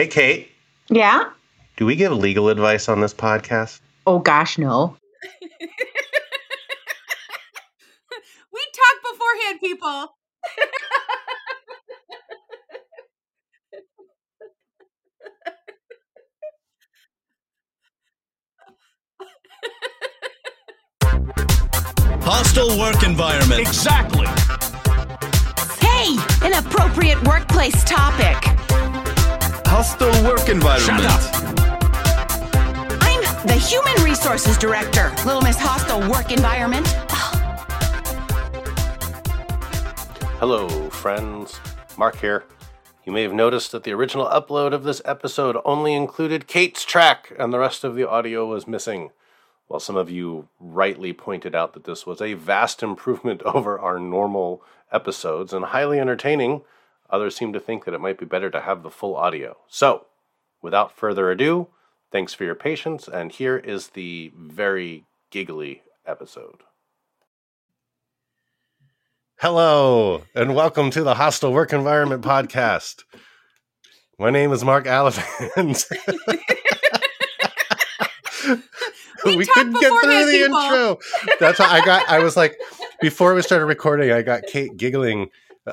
Hey, Kate, Yeah? do we give legal advice on this podcast? Oh gosh, no. we talk beforehand, people. Hostile work environment. Exactly. Hey, an appropriate workplace topic. Hostile work environment. Shut I'm the Human Resources Director, Little Miss Hostile Work Environment. Hello, friends. Mark here. You may have noticed that the original upload of this episode only included Kate's track, and the rest of the audio was missing. While some of you rightly pointed out that this was a vast improvement over our normal episodes and highly entertaining, others seem to think that it might be better to have the full audio. So, without further ado, thanks for your patience, and here is the very giggly episode. Hello, and welcome to the Hostile Work Environment Podcast. My name is Mark Alivant. We couldn't talked beforehand, people. intro. That's how I got. I was like, before we started recording, I got Kate giggling,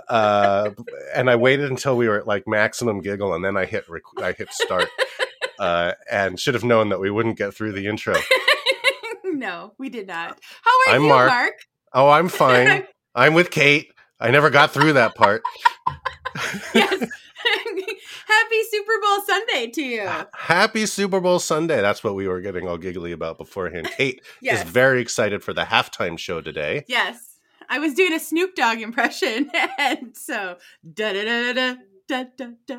uh, and I waited until we were at like maximum giggle, and then I hit rec- I hit start, uh, and should have known that we wouldn't get through the intro. no, we did not. How are I'm you, Mark. Mark? Oh, I'm fine. I'm with Kate. I never got through that part. yes. Happy Super Bowl Sunday to you. Happy Super Bowl Sunday. That's what we were getting all giggly about beforehand. Kate Yes. is very excited for the halftime show today. Yes. I was doing a Snoop Dogg impression, and so da da da da da da da.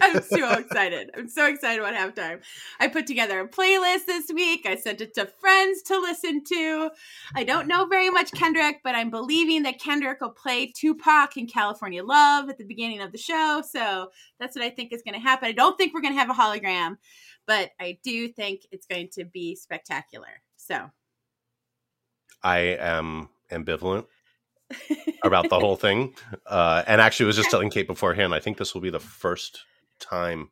I'm so excited. I'm so excited about halftime. I put together a playlist this week. I sent it to friends to listen to. I don't know very much Kendrick, but I'm believing that Kendrick will play Tupac in California Love at the beginning of the show. So that's what I think is going to happen. I don't think we're going to have a hologram, but I do think it's going to be spectacular. So I am ambivalent about the whole thing. Uh, and actually, I was just telling Kate beforehand, I think this will be the first time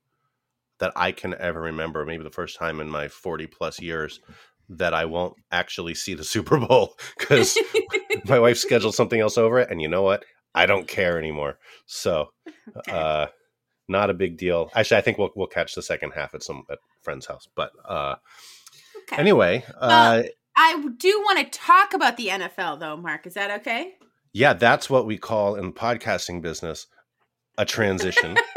that I can ever remember, maybe the first time in my 40 plus years, that I won't actually see the Super Bowl because my wife scheduled something else over it. And you know what? I don't care anymore. So, uh, not a big deal. Actually, I think we'll we'll catch the second half at some at friend's house. But uh, okay. anyway, uh, I do want to talk about the NFL, though, Mark. Is that okay? Yeah, that's what we call in podcasting business a transition.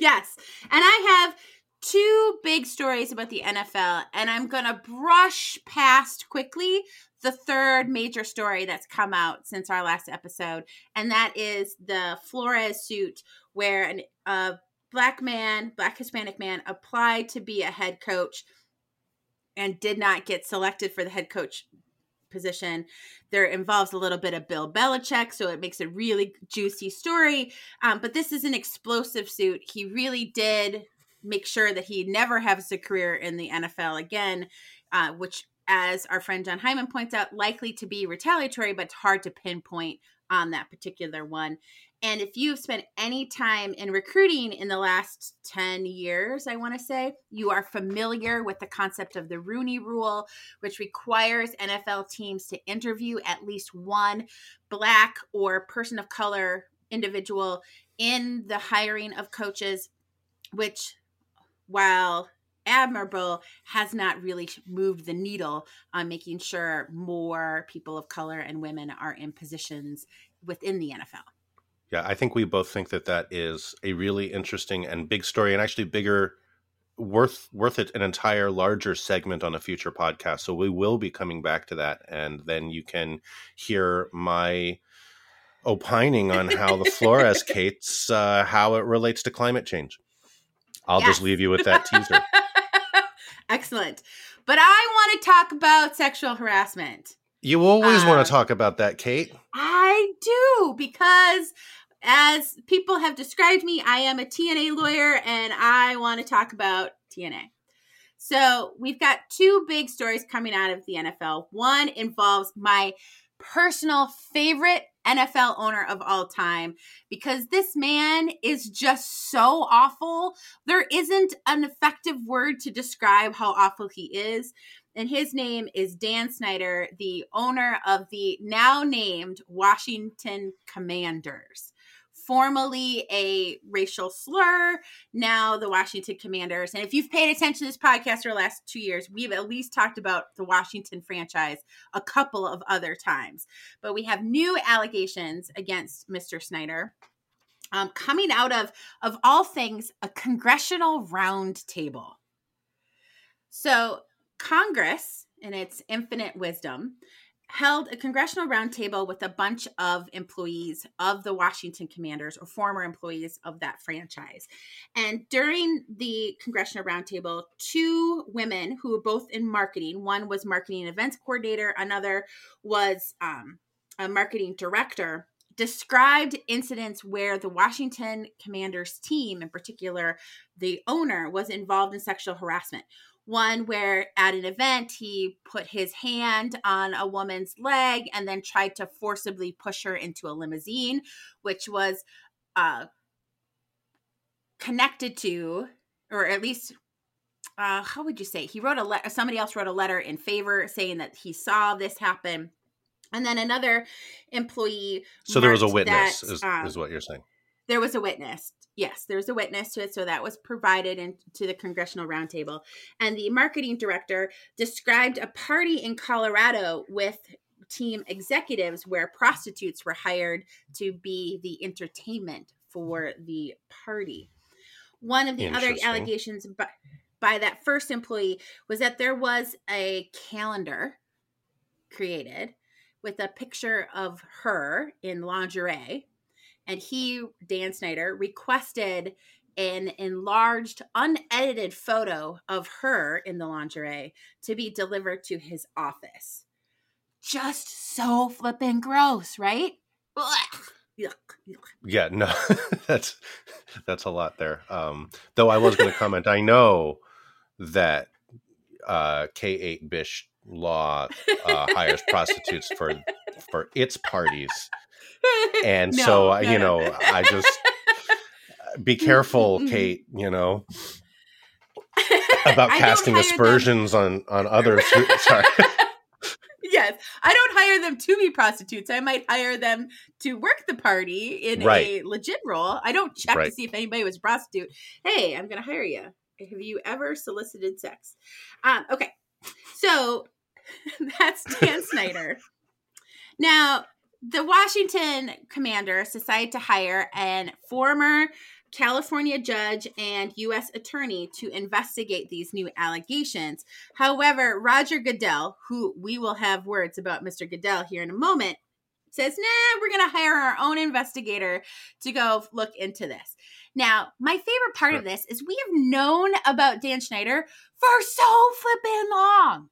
Yes. And I have two big stories about the NFL, and I'm going to brush past quickly the third major story that's come out since our last episode, and that is the Flores suit where an, a black man, black Hispanic man, applied to be a head coach and did not get selected for the head coach position. There involves a little bit of Bill Belichick, so it makes a really juicy story. Um, but this is an explosive suit. He really did make sure that he never has a career in the NFL again, uh, which, as our friend Jon Hyman points out, likely to be retaliatory, but it's hard to pinpoint on that particular one. And if you've spent any time in recruiting in the last 10 years, I want to say, you are familiar with the concept of the Rooney Rule, which requires NFL teams to interview at least one black or person of color individual in the hiring of coaches, which, while admirable, has not really moved the needle on making sure more people of color and women are in positions within the NFL. Yeah, I think we both think that that is a really interesting and big story, and actually bigger, worth worth it an entire larger segment on a future podcast. So we will be coming back to that, and then you can hear my opining on how the Flores case, uh, how it relates to climate change. I'll Yes. just leave you with that teaser. Excellent. But I want to talk about sexual harassment. You always Uh, want to talk about that, Kate. I do because as people have described me, I am a TNA lawyer and I want to talk about TNA. So, we've got two big stories coming out of the NFL. One involves my personal favorite NFL owner of all time because this man is just so awful. There isn't an effective word to describe how awful he is. And his name is Dan Snyder, the owner of the now named Washington Commanders formerly a racial slur, now the Washington Commanders. And if you've paid attention to this podcast for the last two years, we've at least talked about the Washington franchise a couple of other times. But we have new allegations against Mr. Snyder. Um, coming out of, of all things, a congressional roundtable. So, Congress, in its infinite wisdom, held a congressional roundtable with a bunch of employees of the Washington Commanders or former employees of that franchise. And during the congressional roundtable, two women who were both in marketing one was marketing events coordinator, another was um, a marketing director. Described incidents where the Washington Commanders team, in particular the owner, was involved in sexual harassment one where at an event he put his hand on a woman's leg and then tried to forcibly push her into a limousine which was uh connected to or at least uh how would you say he wrote a letter somebody else wrote a letter in favor saying that he saw this happen and then another employee So there was a witness, that, is, um, is what you're saying. there was a witness. Yes, there was a witness to it. So that was provided into the congressional roundtable. And the marketing director described a party in Colorado with team executives where prostitutes were hired to be the entertainment for the party. One of the other allegations by, by that first employee was that there was a calendar created with a picture of her in lingerie and he dan snyder requested an enlarged unedited photo of her in the lingerie to be delivered to his office just so flippin' gross right Ugh. Yuck, yuck. Yeah, no, that's that's a lot there. Um, though I was going to comment, I know that uh, K eight Bish Law uh, hires prostitutes for for its parties, and No, so uh, no, you no. know, I just be careful, Kate. You know about casting them- aspersions on on others. Who, sorry, yes, I don't hire them to be prostitutes. I might hire them to work the party in Right. a legit role. I don't check to see if anybody was a prostitute. Hey, I'm going to hire you. Have you ever solicited sex? Um, okay, so that's Dan Snyder. Now, the Washington Commanders decided to hire an former California judge and U.S. attorney to investigate these new allegations. However, Roger Goodell, who we will have words about Mr. Goodell here in a moment, says, nah, we're going to hire our own investigator to go look into this. Now, my favorite part of this is we have known about Dan Snyder for so flippin' long.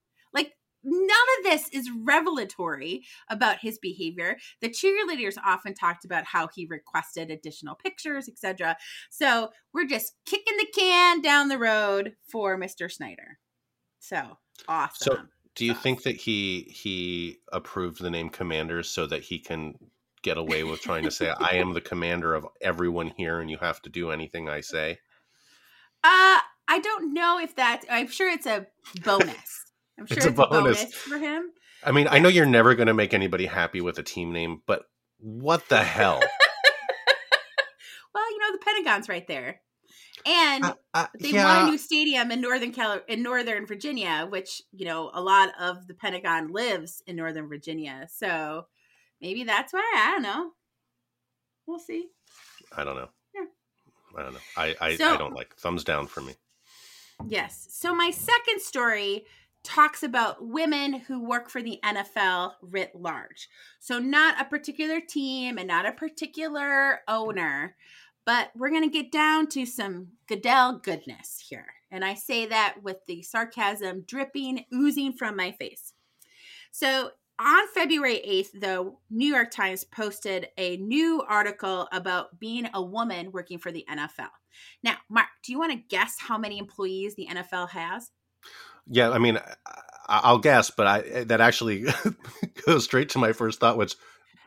None of this is revelatory about his behavior. The cheerleaders often talked about how he requested additional pictures, etc. So we're just kicking the can down the road for Mr. Snyder. So awesome. So do you think that he he approved the name Commanders so that he can get away with trying to say I am the commander of everyone here, and you have to do anything I say? Uh, I don't know if that. I'm sure it's a bonus. I'm sure It's it's, a a, bonus. bonus. for him. I mean, I know you're never going to make anybody happy with a team name, but what the hell? Well, you know the Pentagon's right there, and Uh, uh, they yeah, want a new stadium in northern Cali- in northern Virginia, which you know a lot of the Pentagon lives in northern Virginia. So maybe that's why. I don't know. We'll see. I don't know. Yeah. I don't know. I I, So- I don't like thumbs down for me. Yes. So my second story talks about women who work for the NFL writ large. So not a particular team and not a particular owner, but we're going to get down to some Goodell goodness here. And I say that with the sarcasm dripping, oozing from my face. So on February 8th, the New York Times posted a new article about being a woman working for the NFL. Now, Mark, do you want to guess how many employees the NFL has? Yeah, I mean, I, I'll guess, but I that actually goes straight to my first thought, which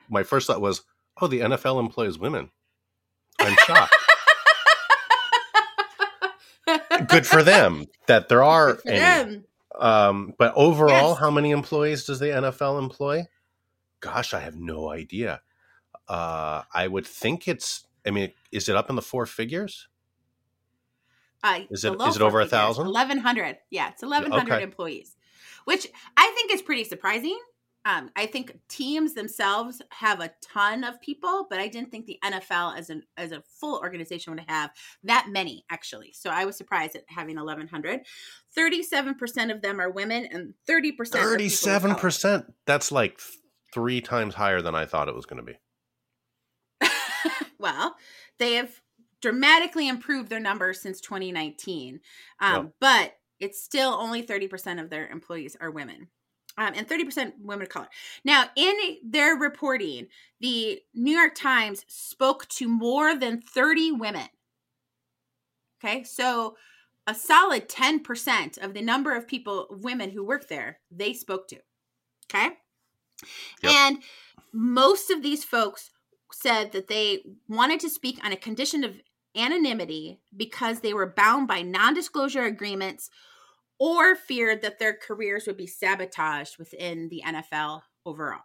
my first thought was, oh, the NFL employs women. I'm shocked. Good for them that there are any. them. Um, but overall, Yes. how many employees does the NFL employ? Gosh, I have no idea. Uh, I would think it's. I mean, is it up in the four figures? Uh, Is it- is it over a thousand? 1100 yeah it's 1100 Okay. employees which i think is pretty surprising um, i think teams themselves have a ton of people but i didn't think the nfl as an as a full organization would have that many actually so i was surprised at having 1100 37% of them are women and 30% are people of color. Thirty-seven percent. That's like three times higher than I thought it was going to be. well, they have dramatically improved their numbers since 2019, um, Yep. but it's still only 30% of their employees are women. Um, and 30% women of color. Now, in their reporting, the New York Times spoke to more than 30 women. Okay, so a solid 10% of the number of people, women who work there, they spoke to. Okay. Yep. And most of these folks said that they wanted to speak on a condition of anonymity because they were bound by non disclosure agreements or feared that their careers would be sabotaged within the NFL overall.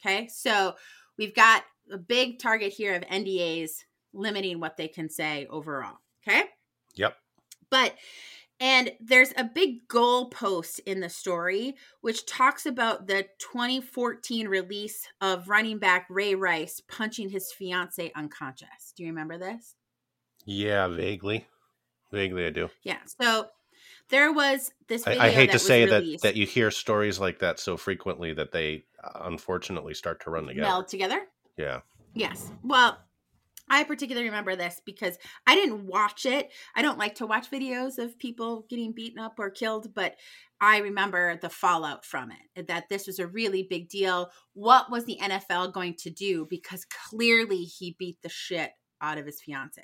Okay. So we've got a big target here of NDAs limiting what they can say overall. Okay. Yep. But and there's a big goal post in the story which talks about the 2014 release of running back Ray Rice punching his fiance unconscious. Do you remember this? Yeah, vaguely. Vaguely, I do. Yeah. So there was this I, video I hate that to say that released, that you hear stories like that so frequently that they uh, unfortunately start to run together. meld together. Yeah. Yes. Well, I particularly remember this because I didn't watch it. I don't like to watch videos of people getting beaten up or killed, but I remember the fallout from it that this was a really big deal. What was the NFL going to do? Because clearly he beat the shit out of his fiance.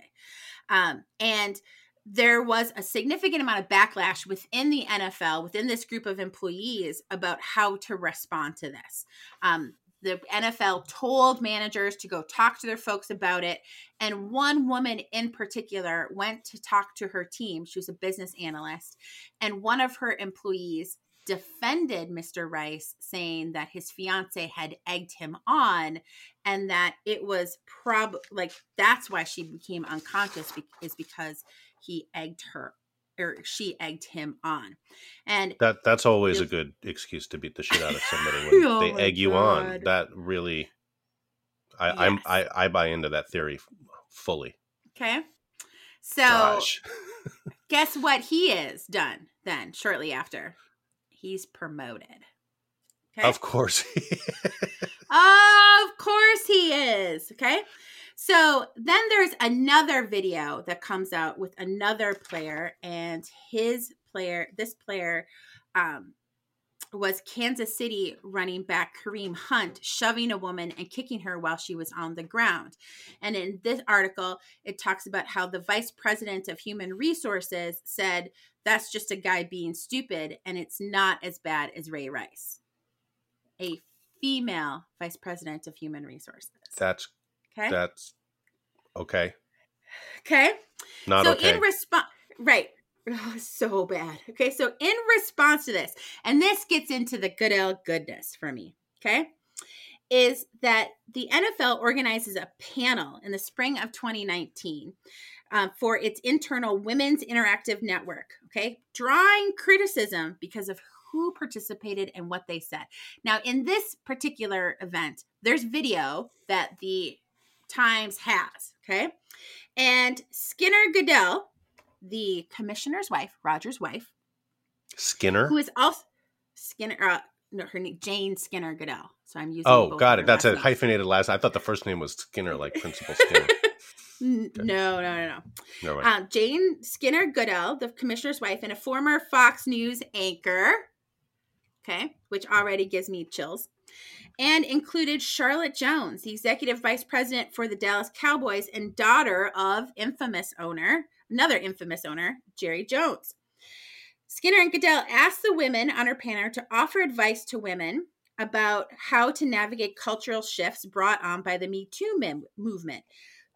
Um, and there was a significant amount of backlash within the NFL, within this group of employees, about how to respond to this. Um, the NFL told managers to go talk to their folks about it. And one woman in particular went to talk to her team. She was a business analyst. And one of her employees defended Mr. Rice, saying that his fiance had egged him on and that it was prob like that's why she became unconscious be- is because he egged her or she egged him on. And That that's always a good excuse to beat the shit out of somebody when Oh they egg you on. That really, I I'm I, I buy into that theory fully. okay. So guess what he is done then shortly after he's promoted okay of course. of course he is okay so then there's another video that comes out with another player and his player this player um was Kansas City running back Kareem Hunt shoving a woman and kicking her while she was on the ground. And in this article, it talks about how the vice president of human resources said that's just a guy being stupid and it's not as bad as Ray Rice, a female vice president of human resources. that's Okay. that's okay. okay. Not so okay. in response, right. Oh, so bad. Okay, so in response to this, and this gets into the good old goodness for me, okay, is that the NFL organizes a panel in the spring of 2019 uh, for its internal Women's Interactive Network, okay, drawing criticism because of who participated and what they said. Now, in this particular event, there's video that the Times has, okay, and Skinner Goodell, the commissioner's wife, Roger's wife, Skinner. who is also Skinner, uh, no, her name Jane Skinner Goodell. So I'm using. Oh, got it. That's a hyphenated last. I thought the first name was Skinner, like Principal Skinner. N- No, no, no, no. No. Um, Jane Skinner Goodell, the commissioner's wife, and a former Fox News anchor. Okay, which already gives me chills. And included Charlotte Jones, the executive vice president for the Dallas Cowboys and daughter of infamous owner, another infamous owner, Jerry Jones. Skinner and Goodell asked the women on her panel to offer advice to women about how to navigate cultural shifts brought on by the Me Too movement.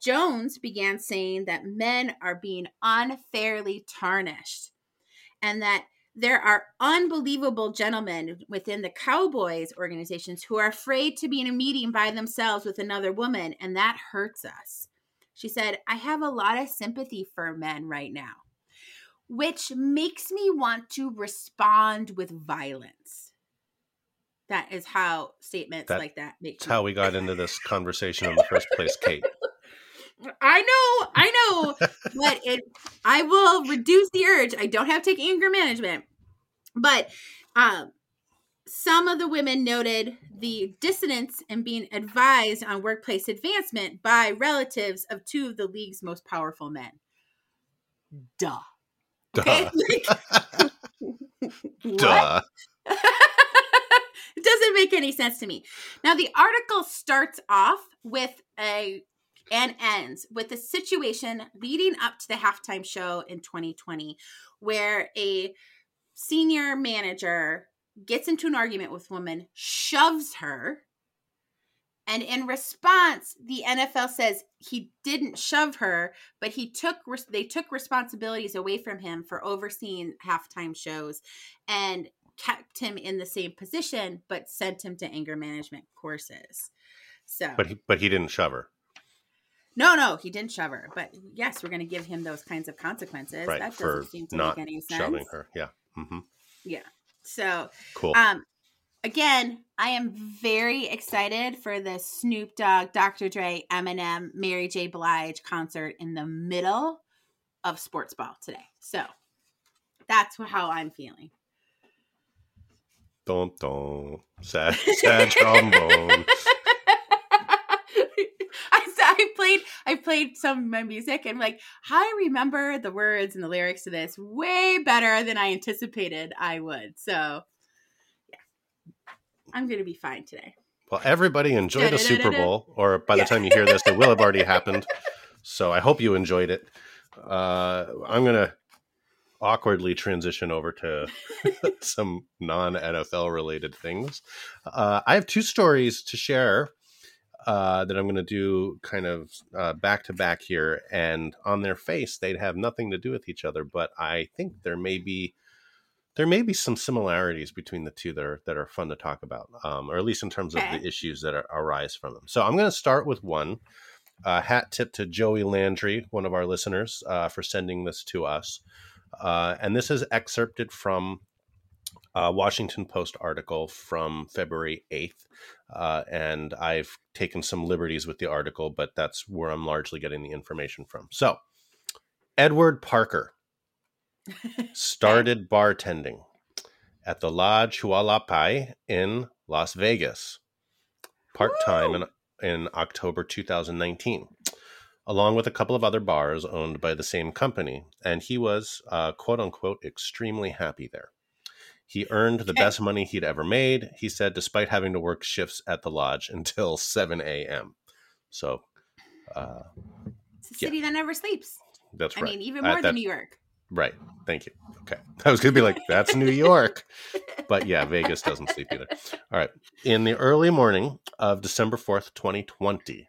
Jones began saying that men are being unfairly tarnished and that there are unbelievable gentlemen within the Cowboys organizations who are afraid to be in a meeting by themselves with another woman, and that hurts us. She said, I have a lot of sympathy for men right now, which makes me want to respond with violence. That is how statements That- like that make That's how we got into this conversation in the first place, Kate. I know, I know, but it I will reduce the urge. I don't have to take anger management. But um some of the women noted the dissonance in being advised on workplace advancement by relatives of two of the league's most powerful men. Duh. Okay? Duh. What? Duh. it doesn't make any sense to me. Now the article starts off with a and ends with a situation leading up to the halftime show in 2020 where a senior manager gets into an argument with woman, shoves her, and in response, the NFL says he didn't shove her, but he took they took responsibilities away from him for overseeing halftime shows and kept him in the same position, but sent him to anger management courses. So, But he, but he didn't shove her, no, no, he didn't shove her. But yes, we're going to give him those kinds of consequences. right? that doesn't seem to not make any sense. shoving her. Yeah. hmm Yeah. So, Cool. um, again, I am very excited for the Snoop Dogg, Dr. Dre, Eminem, Mary J. Blige concert in the middle of sports ball today. So that's how I'm feeling. Dum dum. Sad, sad trombone. Played I played some of my music and like I remember the words and the lyrics to this way better than I anticipated I would. So yeah. I'm gonna be fine today. Well, everybody enjoy the Super Bowl, or by the Yeah. time you hear this, it will have already happened. So I hope you enjoyed it. Uh, I'm gonna awkwardly transition over to some non NFL related things. Uh, I have two stories to share uh, that I'm going to do kind of back to back here, and on their face, they'd have nothing to do with each other. But I think there may be there may be some similarities between the two that are that are fun to talk about, um, or at least in terms of the issues that are, arise from them. So I'm going to start with one. Uh, hat tip to Joey Landry, one of our listeners, uh, for sending this to us. Uh, and this is excerpted from a Washington Post article from February 8th. Uh, and I've taken some liberties with the article, but that's where I'm largely getting the information from. So, Edward Parker started bartending at the Lodge Hualapai in Las Vegas, part time in, in October 2019, along with a couple of other bars owned by the same company. And he was, uh, quote unquote, extremely happy there. He earned the Okay. best money he'd ever made, he said, despite having to work shifts at the lodge until 7 a.m. So, uh, It's a city that never sleeps. that's right. I mean, even Uh, more that- than New York. Right. Thank you. Okay. I was going to be like, that's New York. But yeah, Vegas doesn't sleep either. All right. In the early morning of December 4th, 2020.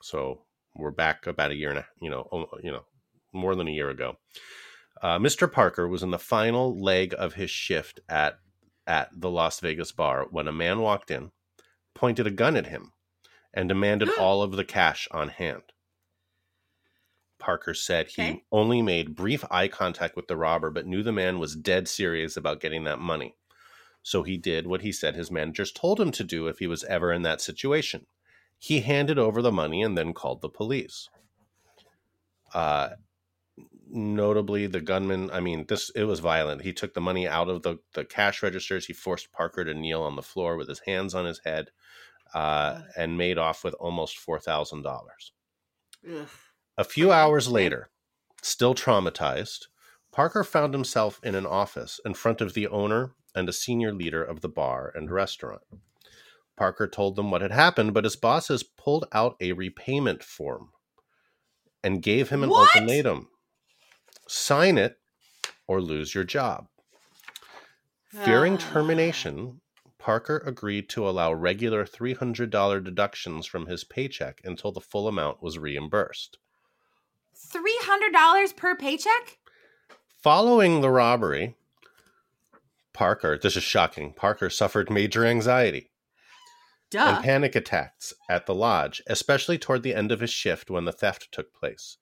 So we're back about a year and a, you know, you know, more than a year ago. Uh, Mr. Parker was in the final leg of his shift at at the Las Vegas bar when a man walked in, pointed a gun at him, and demanded all of the cash on hand. Parker said he Okay. only made brief eye contact with the robber, but knew the man was dead serious about getting that money. So he did what he said his managers told him to do if he was ever in that situation. He handed over the money and then called the police. Uh, notably, the gunman, I mean, this it was violent. He took the money out of the, the cash registers. He forced Parker to kneel on the floor with his hands on his head uh, and made off with almost $4,000. A few hours later, still traumatized, Parker found himself in an office in front of the owner and a senior leader of the bar and restaurant. Parker told them what had happened, but his bosses pulled out a repayment form and gave him an What? ultimatum sign it or lose your job. Fearing Ah. termination, Parker agreed to allow regular $300 deductions from his paycheck until the full amount was reimbursed. $300 per paycheck? Following the robbery, Parker, this is shocking, Parker suffered major anxiety Duh. and panic attacks at the lodge, especially toward the end of his shift when the theft took place.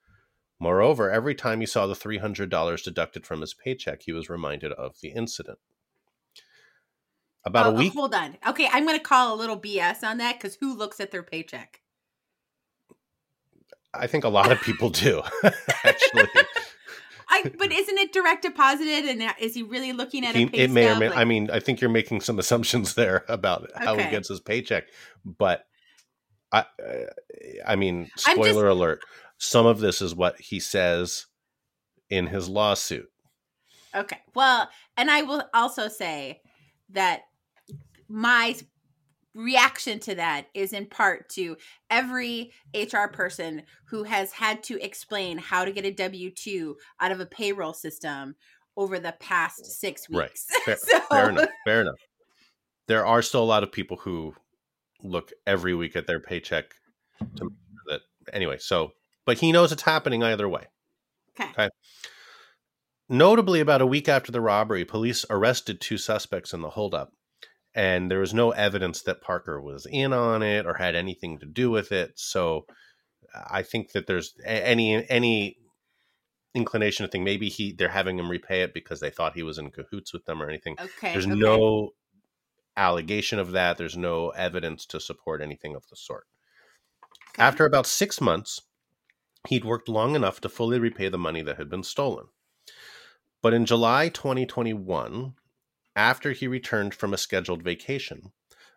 Moreover, every time he saw the $300 deducted from his paycheck, he was reminded of the incident. About Oh, a oh, week hold on. Okay, I'm going to call a little BS on that because who looks at their paycheck? I think a lot of people do, actually. I, but isn't it direct deposited? And is he really looking at He- it may or may Like- I mean, I think you're making some assumptions there about how he gets his paycheck, but I, uh, I mean, I'm just- spoiler alert: some of this is what he says in his lawsuit. Okay. Well, and I will also say that my reaction to that is in part to every HR person who has had to explain how to get a W 2 out of a payroll system over the past six Right. weeks. Fair, So- fair enough. Fair enough. There are still a lot of people who look every week at their paycheck to mm-hmm. make sure that anyway. So, but he knows it's happening either way. Okay. Notably, about a week after the robbery, police arrested two suspects in the holdup, and there was no evidence that Parker was in on it or had anything to do with it. So, I think that there's any any inclination to think maybe he they're having him repay it because they thought he was in cahoots with them or anything. Okay. There's okay. no allegation of that. There's no evidence to support anything of the sort. Okay. After about six months, he'd worked long enough to fully repay the money that had been stolen. But in July 2021, after he returned from a scheduled vacation,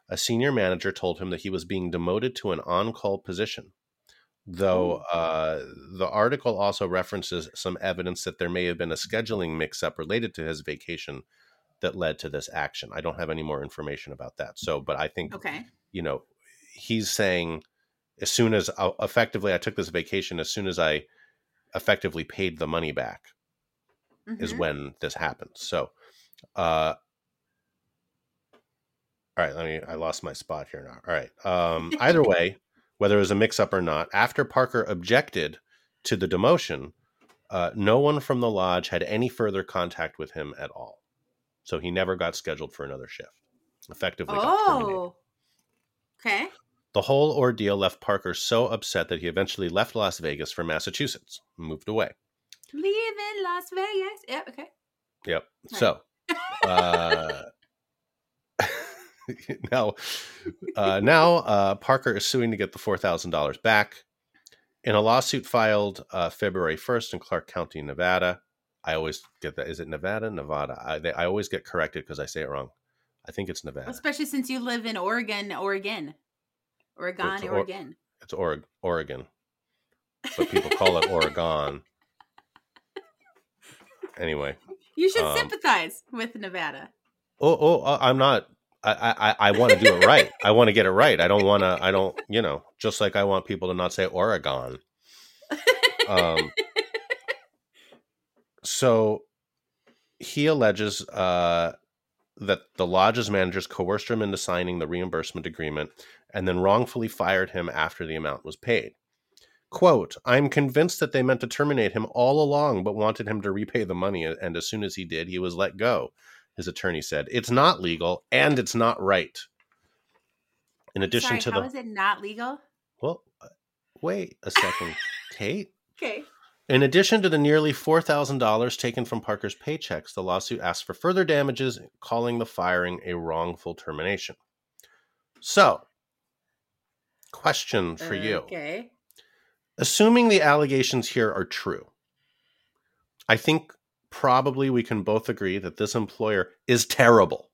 a senior manager told him that he was being demoted to an on call position. Though uh, the article also references some evidence that there may have been a scheduling mix up related to his vacation that led to this action. I don't have any more information about that. So, but I think Okay. you know, he's saying as soon as uh, effectively I took this vacation, as soon as I effectively paid the money back is Mhm. when this happened. So, uh, all right, let me, I lost my spot here now. All right. Um, either way, whether it was a mix up or not, after Parker objected to the demotion, uh, no one from the lodge had any further contact with him at all. So he never got scheduled for another shift. Effectively. Oh. Okay. The whole ordeal left Parker so upset that he eventually left Las Vegas for Massachusetts, and moved away. Leave in Las Vegas. Yep. Okay. Yep. Right. So, uh, now, uh, now uh, Parker is suing to get the four thousand dollars back in a lawsuit filed uh, February first in Clark County, Nevada. I always get that. Is it Nevada? Nevada. I, they, I always get corrected because I say it wrong. I think it's Nevada. Especially since you live in Oregon, Oregon, Oregon, It's or- Oregon. It's Oreg- Oregon, but people call it Oregon. Anyway, You should um, sympathize with Nevada. oh, oh, uh, I'm not. I, I, I want to do it right. I want to get it right. I don't want to. I don't. You know, just like I want people to not say Oregon. Um. So, he alleges uh, that the lodge's managers coerced him into signing the reimbursement agreement and then wrongfully fired him after the amount was paid. Quote, I'm convinced that they meant to terminate him all along, but wanted him to repay the money. And as soon as he did, he was let go. His attorney said, It's not legal and it's not right. In addition Sorry, to how the. is it not legal? Well, uh, wait a second, Kate. Okay. In addition to the nearly $4,000 taken from Parker's paychecks, the lawsuit asked for further damages, calling the firing a wrongful termination. So, question for you. Okay. Assuming the allegations here are true, I think probably we can both agree that this employer is terrible.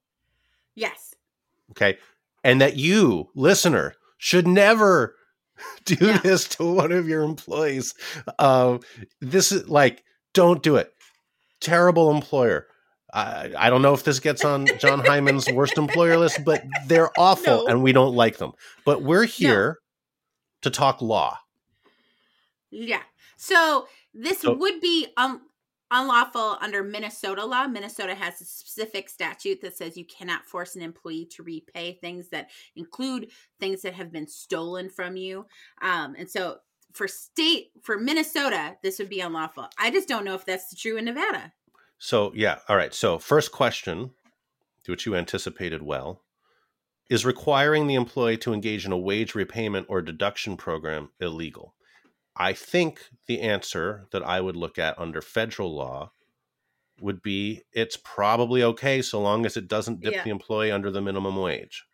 Yes. Okay. And that you, listener, should never do Yeah. this to one of your employees. Um, this is like, don't do it. Terrible employer. I, I don't know if this gets on Jon Hyman's worst employer list, but they're awful No. and we don't like them. But we're here to talk law. Yeah. So this So- would be um unlawful under Minnesota law. Minnesota has a specific statute that says you cannot force an employee to repay things that include things that have been stolen from you. Um, and so for state for Minnesota, this would be unlawful. I just don't know if that's true in Nevada. So yeah, all right. So first question, which you anticipated well, is requiring the employee to engage in a wage repayment or deduction program illegal? I think the answer that I would look at under federal law would be it's probably okay so long as it doesn't dip Yeah. the employee under the minimum wage.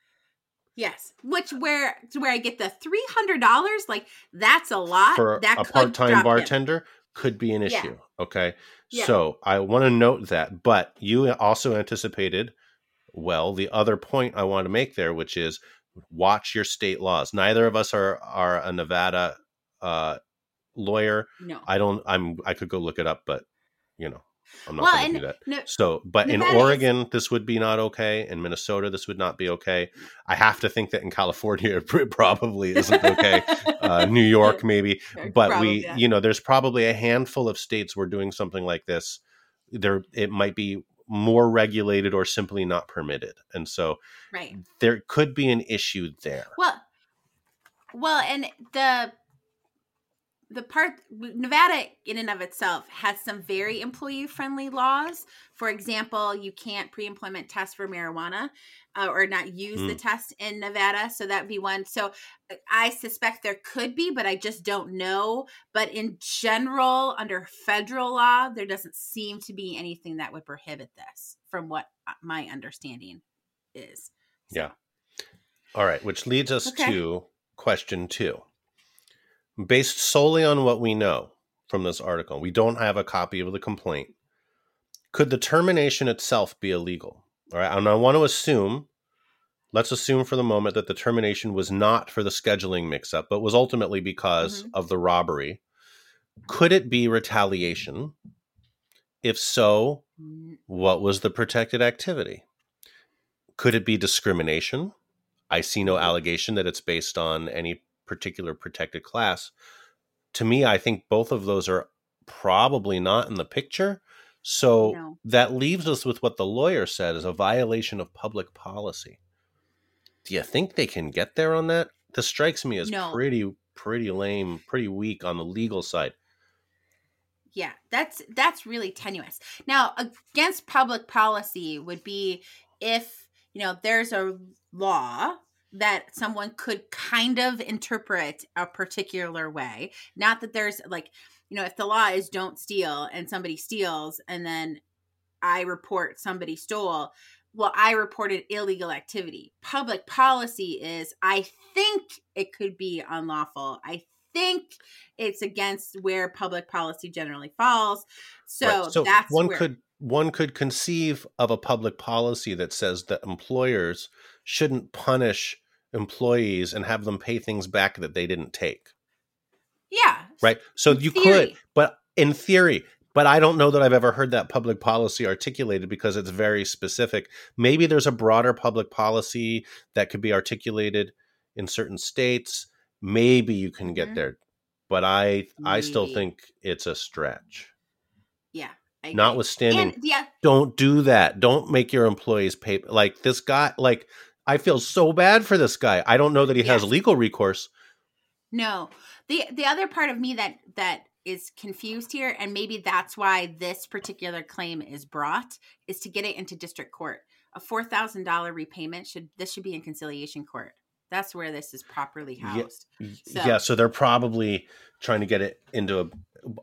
Yes, which where where I get the three hundred dollars, like that's a lot. For that a part-time drop him. bartender could be an Yeah. issue, okay? Yeah. So, I want to note that, but you also anticipated well the other point I want to make there which is watch your state laws. Neither of us are are a Nevada uh lawyer. No, I don't I'm I could go look it up but you know, I'm not well, going to do that. no, So, but in Nevada is- Oregon, this would be not okay. In Minnesota, this would not be okay. I have to think that in California, it probably isn't okay. Uh, New York, maybe. But Probably, we, yeah. you know, there's probably a handful of states where doing something like this, there it might be more regulated or simply not permitted, and so right. there could be an issue there. Well, well, and the the part Nevada in and of itself has some very employee friendly laws. For example, you can't pre-employment test for marijuana uh, or not use the Mm. test in Nevada, so that'd be one. So uh, I suspect there could be, but I just don't know. But in general, under federal law, there doesn't seem to be anything that would prohibit this, from what uh, my understanding is. So- Yeah. All right, which leads us Okay. to question two. Based solely on what we know from this article, we don't have a copy of the complaint. Could the termination itself be illegal? All right, and I want to assume, let's assume for the moment that the termination was not for the scheduling mix up, but was ultimately because Mhm. of the robbery. Could it be retaliation? If so, what was the protected activity? Could it be discrimination? I see no allegation that it's based on any particular protected class. To me, I think both of those are probably not in the picture. So No. that leaves us with what the lawyer said is a violation of public policy. Do you think they can get there on that? This strikes me as No. pretty, pretty lame, pretty weak on the legal side. Yeah, that's that's really tenuous. Now, against public policy would be if, you know, there's a law that someone could kind of interpret a particular way. Not that there's like, you know, if the law is don't steal and somebody steals and then I report somebody stole, well, I reported illegal activity. Public policy is I think it could be unlawful. I think it's against where public policy generally falls. So, Right. so that's one where, could one could conceive of a public policy that says that employers shouldn't punish employees and have them pay things back that they didn't take yeah, right so In you could but in theory but i don't know that i've ever heard that public policy articulated because it's very specific maybe there's a broader public policy that could be articulated in certain states maybe you can get Mhm. there but i i still think it's a stretch yeah. Notwithstanding and yeah, don't do that. Don't make your employees pay. Like this guy, like I feel so bad for this guy. I don't know that he has legal recourse. No. The the other part of me that that is confused here and maybe that's why this particular claim is brought is to get it into district court. A $4,000 repayment should this should be in conciliation court. That's where this is properly Yeah. housed. So- Yeah, so they're probably trying to get it into a.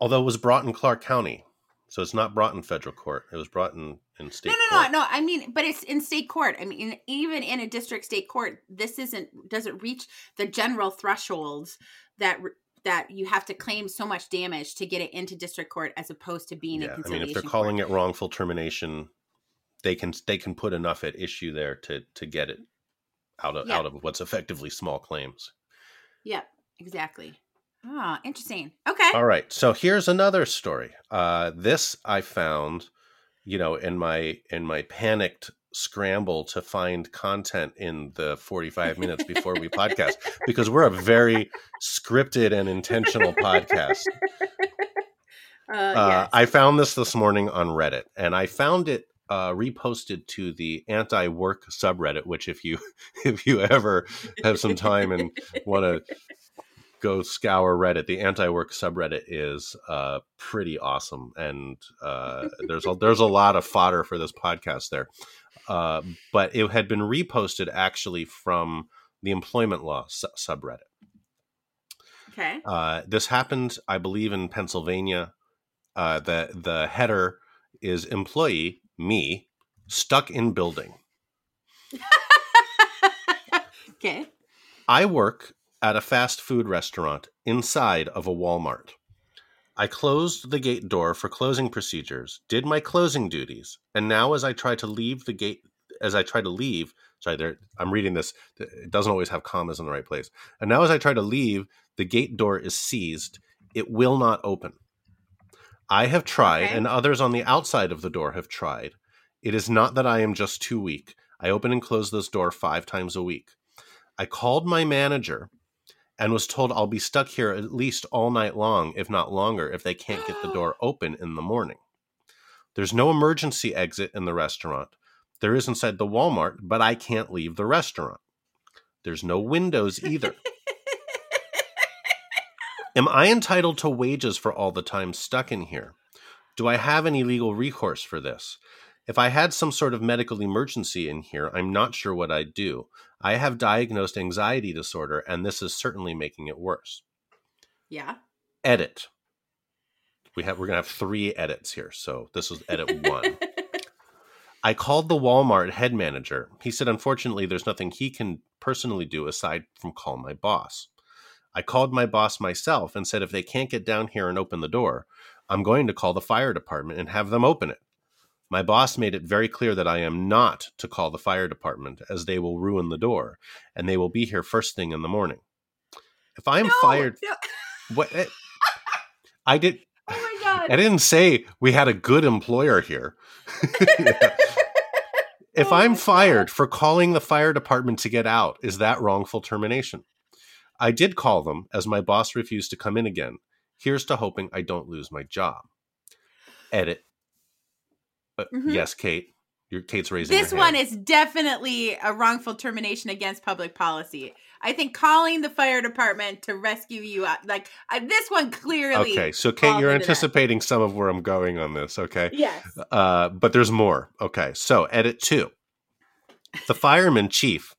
Although it was brought in Clark County, so it's not brought in federal court. It was brought in in state. No, no, court. no, no. I mean, but it's in state court. I mean, even in a district state court, this isn't doesn't reach the general thresholds that that you have to claim so much damage to get it into district court as opposed to being Yeah, a I mean, if they're court. calling it wrongful termination, they can they can put enough at issue there to to get it out of Yeah. out of what's effectively small claims. Yep, exactly. Ah, interesting. Okay. All right. So here's another story. Uh, this I found, you know, in my in my panicked scramble to find content in the 45 minutes before we podcast because we're a very scripted and intentional podcast. Uh, Uh, yes. I found this this morning on Reddit, and I found it uh, reposted to the anti-work subreddit. Which, if you if you ever have some time and want to go scour Reddit, the anti-work subreddit is uh, pretty awesome, and uh, there's a, there's a lot of fodder for this podcast there. Uh, but it had been reposted actually from the employment law su- subreddit. okay. Uh, this happened, I believe, in Pennsylvania. Uh, the the header is employee me stuck in building. okay. I work at a fast food restaurant inside of a Walmart. I closed the gate door for closing procedures, did my closing duties, and now as I try to leave the gate, as I try to leave, sorry, there, I'm reading this. It doesn't always have commas in the right place. And now as I try to leave, the gate door is seized. It will not open. I have tried, Okay. and others on the outside of the door have tried. It is not that I am just too weak. I open and close this door five times a week. I called my manager and was told I'll be stuck here at least all night long, if not longer, if they can't get the door open in the morning. There's no emergency exit in the restaurant. There is inside the Walmart, but I can't leave the restaurant. There's no windows either. Am I entitled to wages for all the time stuck in here? Do I have any legal recourse for this? If I had some sort of medical emergency in here, I'm not sure what I'd do. I have diagnosed anxiety disorder, and this is certainly making it worse. Yeah. Edit. We have we're gonna have three edits here, so this was edit one. I called the Walmart head manager. He said, unfortunately, there's nothing he can personally do aside from call my boss. I called my boss myself and said, if they can't get down here and open the door, I'm going to call the fire department and have them open it. My boss made it very clear that I am not to call the fire department as they will ruin the door and they will be here first thing in the morning. If I'm No, fired, no. what eh, I did Oh my god. I didn't say we had a good employer here. if Oh I'm fired for calling the fire department to get out, is that wrongful termination? I did call them as my boss refused to come in again. Here's to hoping I don't lose my job. Edit. Uh, Mhm. Yes, Kate. Your Kate's raising This one is definitely a wrongful termination against public policy. I think calling the fire department to rescue you, like uh, this one clearly. Okay, so Kate, you're into that. anticipating some of where I'm going on this, okay? Yes. Uh, but there's more. Okay, so edit two. The fireman chief,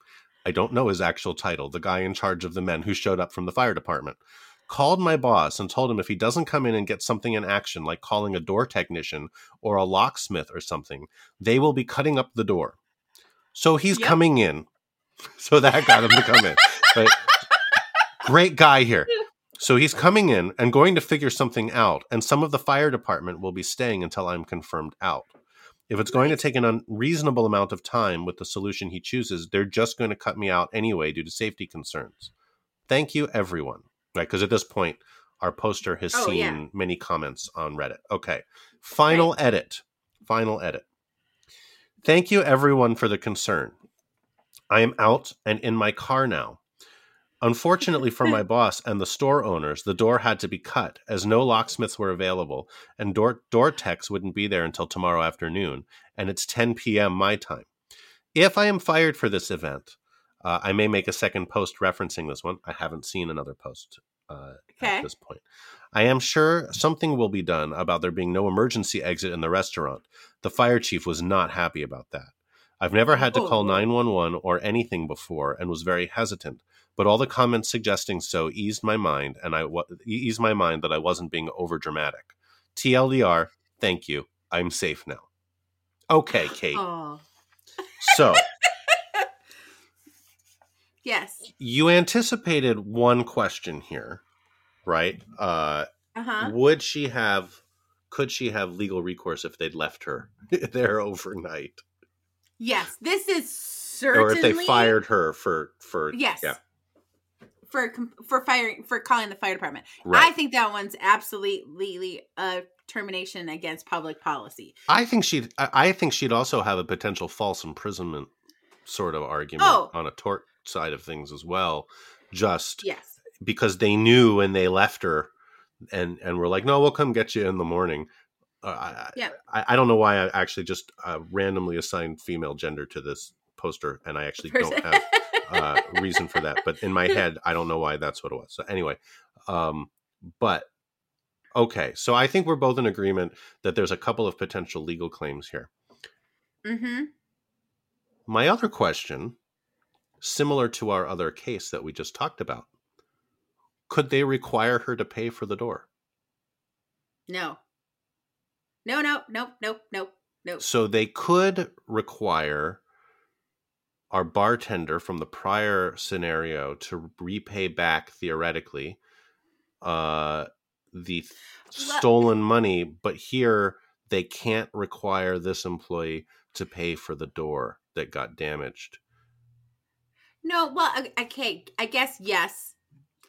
I don't know his actual title, the guy in charge of the men who showed up from the fire department, called my boss and told him if he doesn't come in and get something in action, like calling a door technician or a locksmith or something, they will be cutting up the door. So he's Yep. coming in. So that got him to come in. Right? Great guy here. So he's coming in and going to figure something out, and some of the fire department will be staying until I'm confirmed out. If it's going to take an unreasonable amount of time with the solution he chooses, they're just going to cut me out anyway due to safety concerns. Thank you, everyone. Right? Because at this point, our poster has Oh, seen yeah. many comments on Reddit. Okay. Final edit. Final edit. Thank you, everyone, for the concern. I am out and in my car now. Unfortunately for my boss and the store owners, the door had to be cut as no locksmiths were available, and door, door techs wouldn't be there until tomorrow afternoon, and it's 10 p.m. my time. If I am fired for this event, uh, I may make a second post referencing this one. I haven't seen another post uh, Okay. at this point. I am sure something will be done about there being no emergency exit in the restaurant. The fire chief was not happy about that. I've never had to Oh, call 911 or anything before and was very hesitant, but all the comments suggesting so eased my mind and I eased my mind that I wasn't being over dramatic. TLDR, thank you. I'm safe now. Okay, Kate. Oh. So, Yes. you anticipated one question here, right? Uh Uh huh. would she have could she have legal recourse if they'd left her there overnight Yes. This is certainly or if they fired her for for Yes. yeah For for firing for calling the fire department. I think that one's absolutely a termination against public policy. I think she'd I I think she'd also have a potential false imprisonment sort of argument Oh. on a tort side of things as well just Yes. because they knew when they left her and and we're like, no, we'll come get you in the morning. Uh, I, Yeah. I, I don't know why I actually just uh, randomly assigned female gender to this poster, and I actually don't have uh, reason for that. But in my head, I don't know why that's what it was. So anyway, um, but okay, so I think we're both in agreement that there's a couple of potential legal claims here. mm-hmm. My other question, similar to our other case that we just talked about, could they require her to pay for the door? No. No, no, no, no, no, no. So they could require our bartender from the prior scenario to repay back theoretically uh, the stolen money, but here they can't require this employee to pay for the door that got damaged. No, well, okay. I guess yes,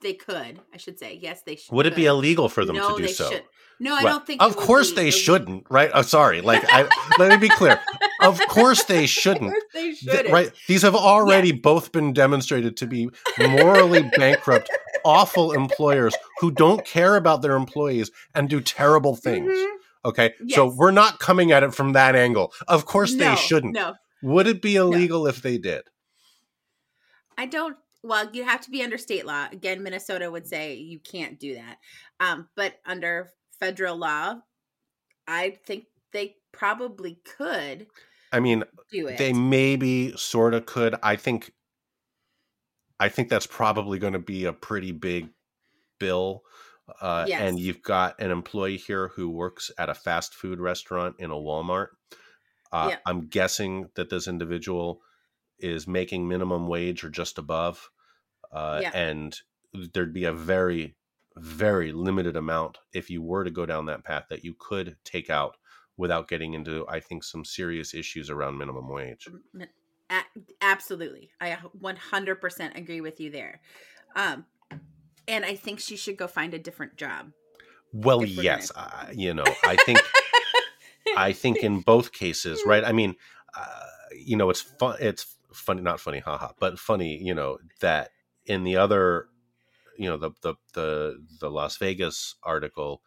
they could. I should say yes, they should. Would it be illegal for them no, to do they so? Should. No, I Right. don't think. Of course they illegal. shouldn't, right? Oh, sorry. Like, I, let me be clear. Of course they shouldn't. course they shouldn't. right these have already both been demonstrated to be morally bankrupt awful employers who don't care about their employees and do terrible things Mhm. okay so we're not coming at it from that angle of course they shouldn't No, would it be illegal if they did I don't. Well, you have to be under state law. Again, Minnesota would say you can't do that. Um, but under federal law, I think they probably could i mean do it. they maybe sort of could i think i think that's probably going to be a pretty big bill uh, Yes. and you've got an employee here who works at a fast food restaurant in a walmart uh, Yeah. i'm guessing that this individual is making minimum wage or just above uh, Yeah. and there'd be a very very limited amount if you were to go down that path that you could take out without getting into i think some serious issues around minimum wage absolutely, I 100% agree with you there. Um, and I think she should go find a different job. Well, yes, I, you know, I think I think in both cases, right? I mean, uh, you know, it's fun. It's funny, not funny, haha, but funny. You know that in the other, you know, the the the the Las Vegas article,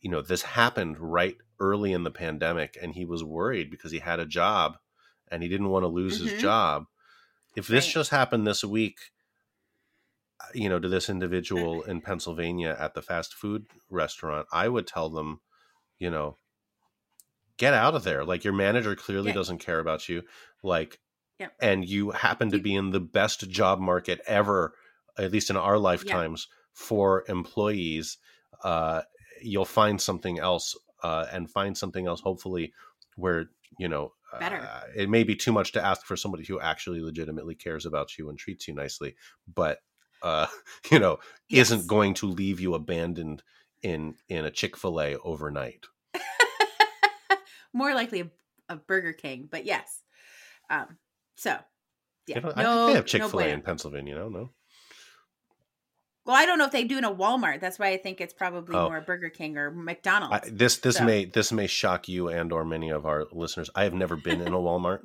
you know, this happened right early in the pandemic, and he was worried because he had a job, and he didn't want to lose Mhm. his job. If this Right. just happened this week, uh, you know, to this individual in Pennsylvania at the fast food restaurant, I would tell them, you know, get out of there. Like your manager clearly Yeah. doesn't care about you. Like, Yeah. and you happen to be in the best job market ever, at least in our lifetimes, for employees. Uh, you'll find something else, uh, and find something else, hopefully, where you know Better. uh, it may be too much to ask for somebody who actually legitimately cares about you and treats you nicely, but uh, you know Yes. isn't going to leave you abandoned in in a Chick Fil A overnight. More likely a, a Burger King, but yes. Um, so, yeah. I no, think they have no Chick Fil A bueno. in Pennsylvania. No, no. Well, I don't know if they do in a Walmart. That's why I think it's probably Oh. more Burger King or McDonald's. I, this this So- may this may shock you and or many of our listeners. I have never been in a Walmart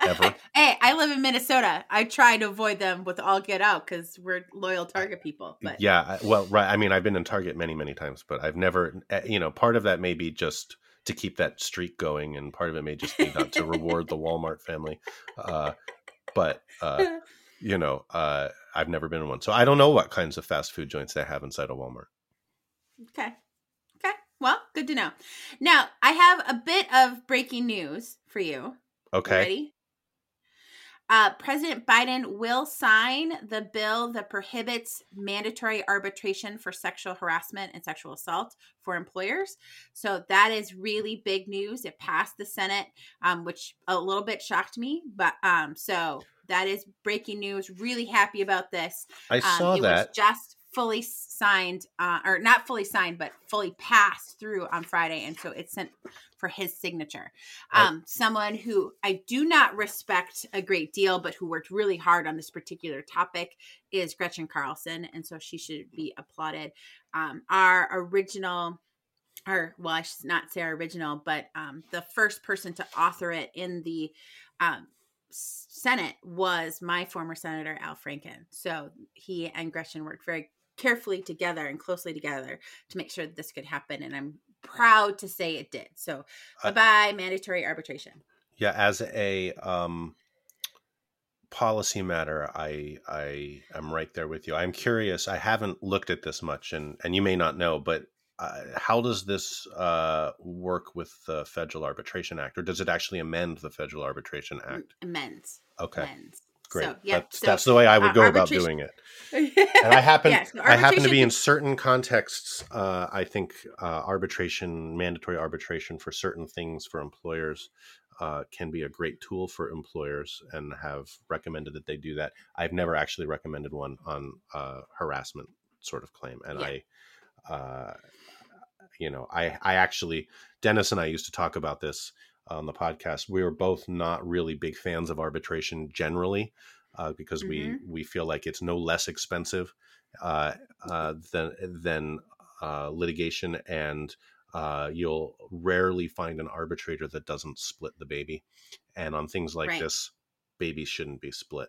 ever. hey, I live in Minnesota. I try to avoid them with all get out because we're loyal Target people. But yeah, I- well, right. I mean, I've been in Target many many times, but I've never. eh, You know, part of that may be just to keep that streak going, and part of it may just be not to reward the Walmart family. Uh, but uh, you know, uh, I've never been in one, so I don't know what kinds of fast food joints they have inside a Walmart. okay, okay. Well, good to know. Now I have a bit of breaking news for you. You Okay, Ready? Uh, President Biden will sign the bill that prohibits mandatory arbitration for sexual harassment and sexual assault for employers. So that is really big news. It passed the Senate, um, which a little bit shocked me, but um, so that is breaking news. Really happy about this. I Um, saw that. just fully signed, uh, or not fully signed, but fully passed through on Friday, and so it's sent for his signature. Um, someone who I do not respect a great deal, but who worked really hard on this particular topic is Gretchen Carlson, and so she should be applauded. Um, our original. Or well, I should not say our original, but um, the first person to author it in the um, Senate was my former senator Al Franken. So he and Gretchen worked very carefully together and closely together to make sure that this could happen. And I'm proud to say it did. So Uh, bye bye mandatory arbitration. Yeah, as a um, policy matter, I I am right there with you. I'm curious. I haven't looked at this much, and and you may not know, but uh, how does this uh, work with the Federal Arbitration Act, or does it actually amend the Federal Arbitration Act? Amends. Okay, Amends. Great. So, yeah. that's, so, that's the way I would go about doing it. and I happen Yes, no, I happen to be in certain contexts. Uh, I think uh, arbitration, mandatory arbitration for certain things for employers, uh, can be a great tool for employers, and have recommended that they do that. I've never actually recommended one on uh, harassment sort of claim, and Yeah. I, uh, you know, I I actually Dennis and I used to talk about this on the podcast. We were both not really big fans of arbitration generally uh, because we we feel like it's no less expensive uh, uh, than than uh, litigation, and uh, you'll rarely find an arbitrator that doesn't split the baby. And on things like Right. this, babies shouldn't be split.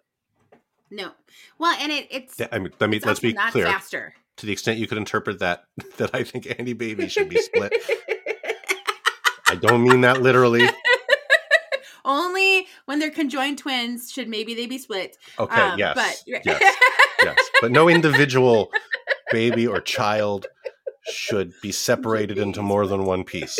No. Well, and it, it's, I mean, let me let's be not clear. faster. To the extent you could interpret that, that I think any baby should be split. I don't mean that literally. Only when they're conjoined twins should maybe they be split. Okay, Um, yes, but yes, yes, but no individual baby or child should be separated into more than one piece.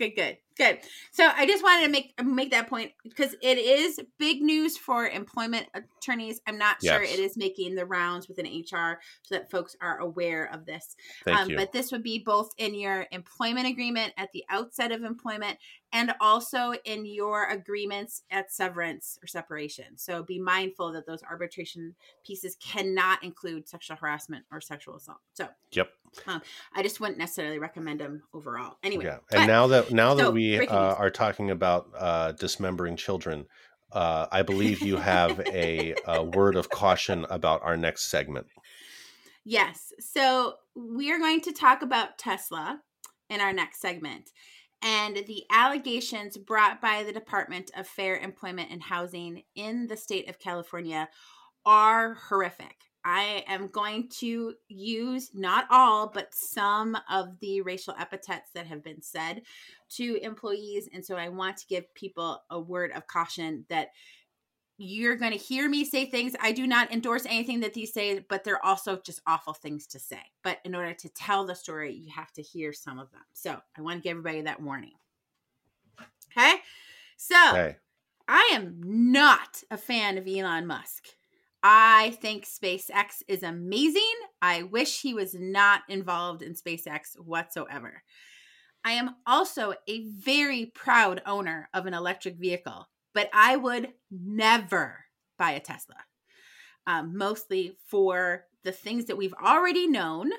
Okay, good, good. So I just wanted to make make that point because it is big news for employment attorneys. I'm not sure it is making the rounds within HR so that folks are aware of this. Thank um, you. But this would be both in your employment agreement at the outset of employment and also in your agreements at severance or separation. So be mindful that those arbitration pieces cannot include sexual harassment or sexual assault. So Yep. I just wouldn't necessarily recommend them overall. Anyway, Yeah, but- and now that now that so, we uh, are talking about uh, dismembering children, uh, I believe you have a, a word of caution about our next segment. Yes. So we are going to talk about Tesla in our next segment and the allegations brought by the Department of Fair Employment and Housing in the state of California are horrific. I am going to use not all, but some of the racial epithets that have been said to employees. And so I want to give people a word of caution that you're going to hear me say things. I do not endorse anything that these say, but they're also just awful things to say. But in order to tell the story, you have to hear some of them. So I want to give everybody that warning. Okay. So Okay, I am not a fan of Elon Musk. I think SpaceX is amazing. I wish he was not involved in SpaceX whatsoever. I am also a very proud owner of an electric vehicle, but I would never buy a Tesla. Um, mostly for the things that we've already known,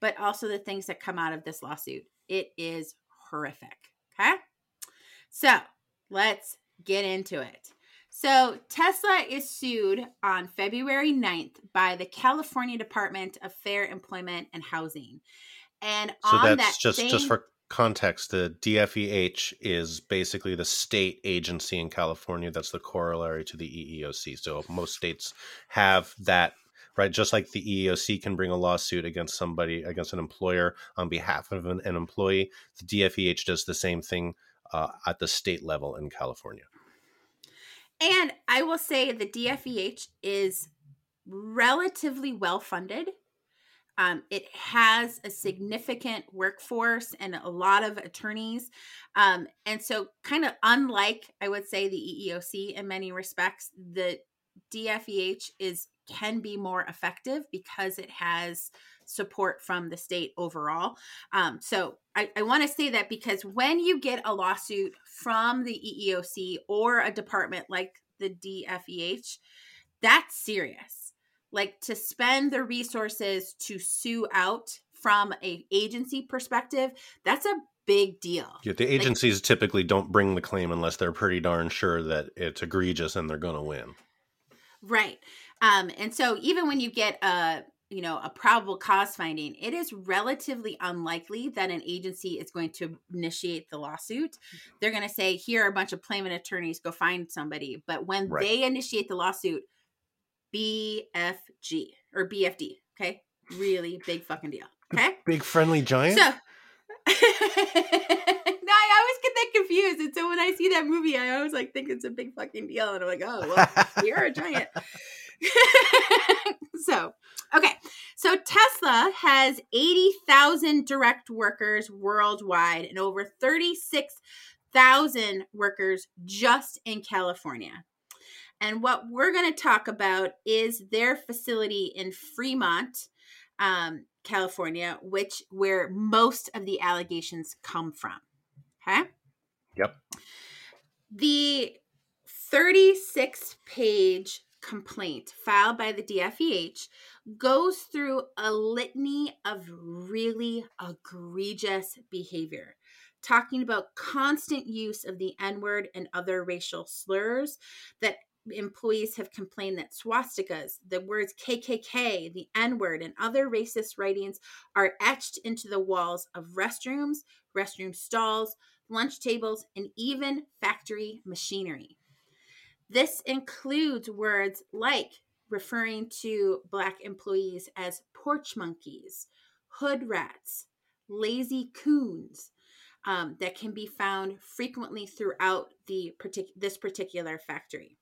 but also the things that come out of this lawsuit. It is horrific. Okay. So let's get into it. So, Tesla is sued on February 9th by the California Department of Fair Employment and Housing. And so on that's that just same, just for context. The DFEH is basically the state agency in California that's the corollary to the EEOC. So most states have that. Right, just like the EEOC can bring a lawsuit against somebody, against an employer on behalf of an, an employee, the DFEH does the same thing uh, at the state level in California. And I will say the DFEH is relatively well funded. Um, it has a significant workforce and a lot of attorneys. Um, and so, kind of unlike, I would say, the EEOC in many respects, the DFEH is can be more effective because it has support from the state overall. Um, so I, I want to say that because when you get a lawsuit from the EEOC or a department like the DFEH, that's serious. Like to spend the resources to sue out from a agency perspective, that's a big deal. Yeah, the agencies typically don't bring the claim unless they're pretty darn sure that it's egregious and they're going to win. Right. Um, and so even when you get a you know a probable cause finding, it is relatively unlikely that an agency is going to initiate the lawsuit. They're going to say, "Here are a bunch of plaintiff attorneys, go find somebody." But when Right. they initiate the lawsuit, BFG or BFD. Okay. Really big fucking deal. Okay. Big friendly giant. So, no, I always get that confused. And so when I see that movie, I always like think it's a big fucking deal. And I'm like, oh, well, you're a giant. so, okay. So Tesla has 80,000 direct workers worldwide and over 36,000 workers just in California. And what we're going to talk about is their facility in Fremont, um, California, which where most of the allegations come from. Okay. Yep. The 36 page complaint filed by the DFEH goes through a litany of really egregious behavior, talking about constant use of the N word and other racial slurs that employees have complained that swastikas, the words KKK, the N word, and other racist writings are etched into the walls of restrooms, restroom stalls, lunch tables, and even factory machinery. This includes words like referring to Black employees as porch monkeys, hood rats, lazy coons. Um, that can be found frequently throughout the partic- this particular factory.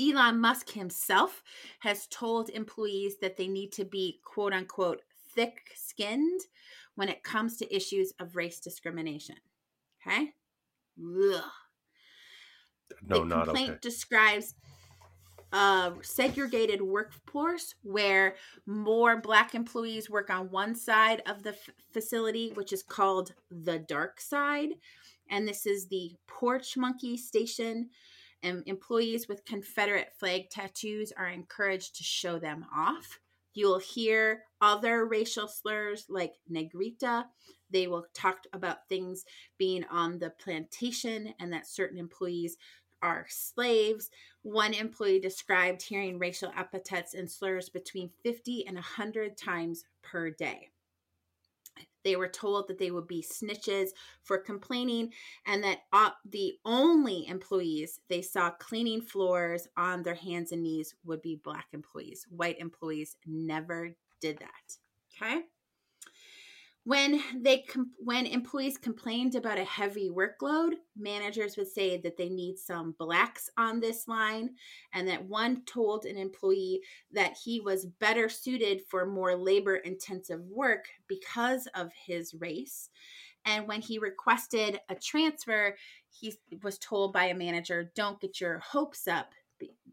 Elon Musk himself has told employees that they need to be quote unquote thick skinned when it comes to issues of race discrimination. Okay? Ugh. No, the not complaint okay. describes a segregated workforce where more black employees work on one side of the f- facility, which is called the dark side. And this is the porch monkey station. And employees with Confederate flag tattoos are encouraged to show them off. You'll hear other racial slurs like negrita. They will talk about things being on the plantation and that certain employees are slaves. One employee described hearing racial epithets and slurs between 50 and 100 times per day. They were told that they would be snitches for complaining and that uh, the only employees they saw cleaning floors on their hands and knees would be black employees. White employees never did that. Okay? When they when employees complained about a heavy workload managers would say that they need some blacks on this line and that one told an employee that he was better suited for more labor intensive work because of his race. And when he requested a transfer he was told by a manager don't get your hopes up.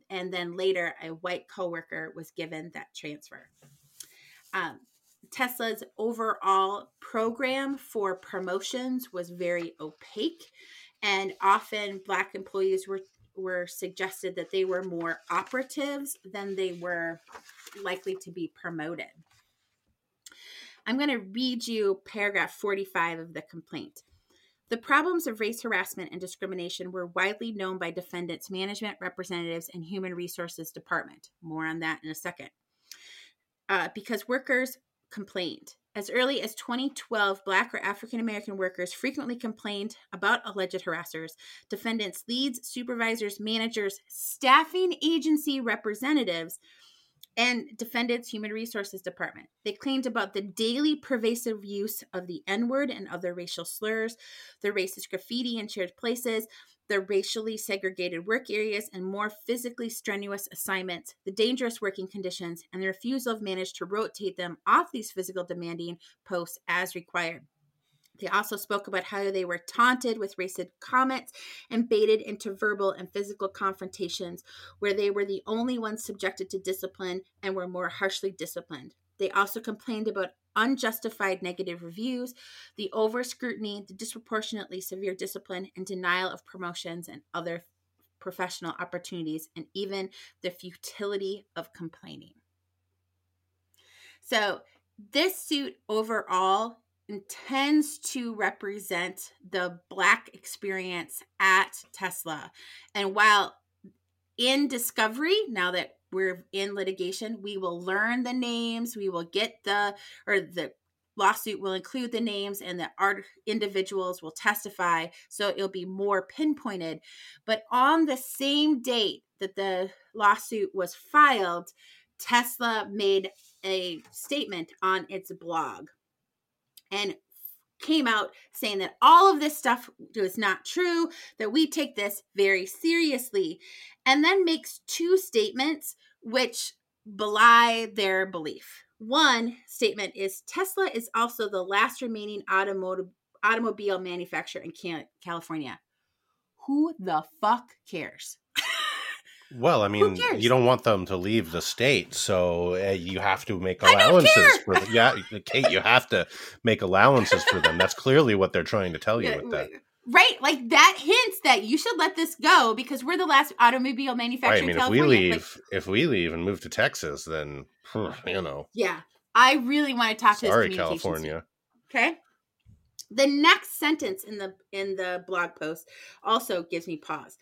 And then later a white coworker was given that transfer. Um, Tesla's overall program for promotions was very opaque, and often Black employees were were suggested that they were more operatives than they were likely to be promoted. I'm going to read you paragraph 45 of the complaint. The problems of race harassment and discrimination were widely known by defendants, management representatives, and human resources department. More on that in a second. Uh, because workers complained. As early as 2012, Black or African American workers frequently complained about alleged harassers. Defendants, leads, supervisors, managers, staffing agency representatives, and defendants' human resources department. They claimed about the daily pervasive use of the N word and other racial slurs, the racist graffiti in shared places, the racially segregated work areas and more physically strenuous assignments, the dangerous working conditions, and the refusal of managers to rotate them off these physical demanding posts as required. They also spoke about how they were taunted with racist comments and baited into verbal and physical confrontations, where they were the only ones subjected to discipline and were more harshly disciplined. They also complained about unjustified negative reviews, the over scrutiny, the disproportionately severe discipline, and denial of promotions and other professional opportunities, and even the futility of complaining. So, this suit overall intends to represent the Black experience at Tesla. And while in discovery, now that we're in litigation, we will learn the names, we will get the, or the lawsuit will include the names and the art individuals will testify so it'll be more pinpointed. But on the same date that the lawsuit was filed tesla made a statement on its blog. And came out saying that all of this stuff was not true that we take this very seriously and then makes two statements which belie their belief one statement is Tesla is also the last remaining automotive automobile manufacturer in California. Who the fuck cares? Well, I mean, you don't want them to leave the state, so uh, you have to make allowances for them. Yeah, Kate, you have to make allowances for them. That's clearly what they're trying to tell you with that. Right, like that hints that you should let this go because we're the last automobile manufacturer Right. I mean, if we California. Like, leave, if we leave and move to Texas, then you know, yeah, I really want to talk to sorry, this communications team. California. Okay. The next sentence in the in the blog post also gives me pause.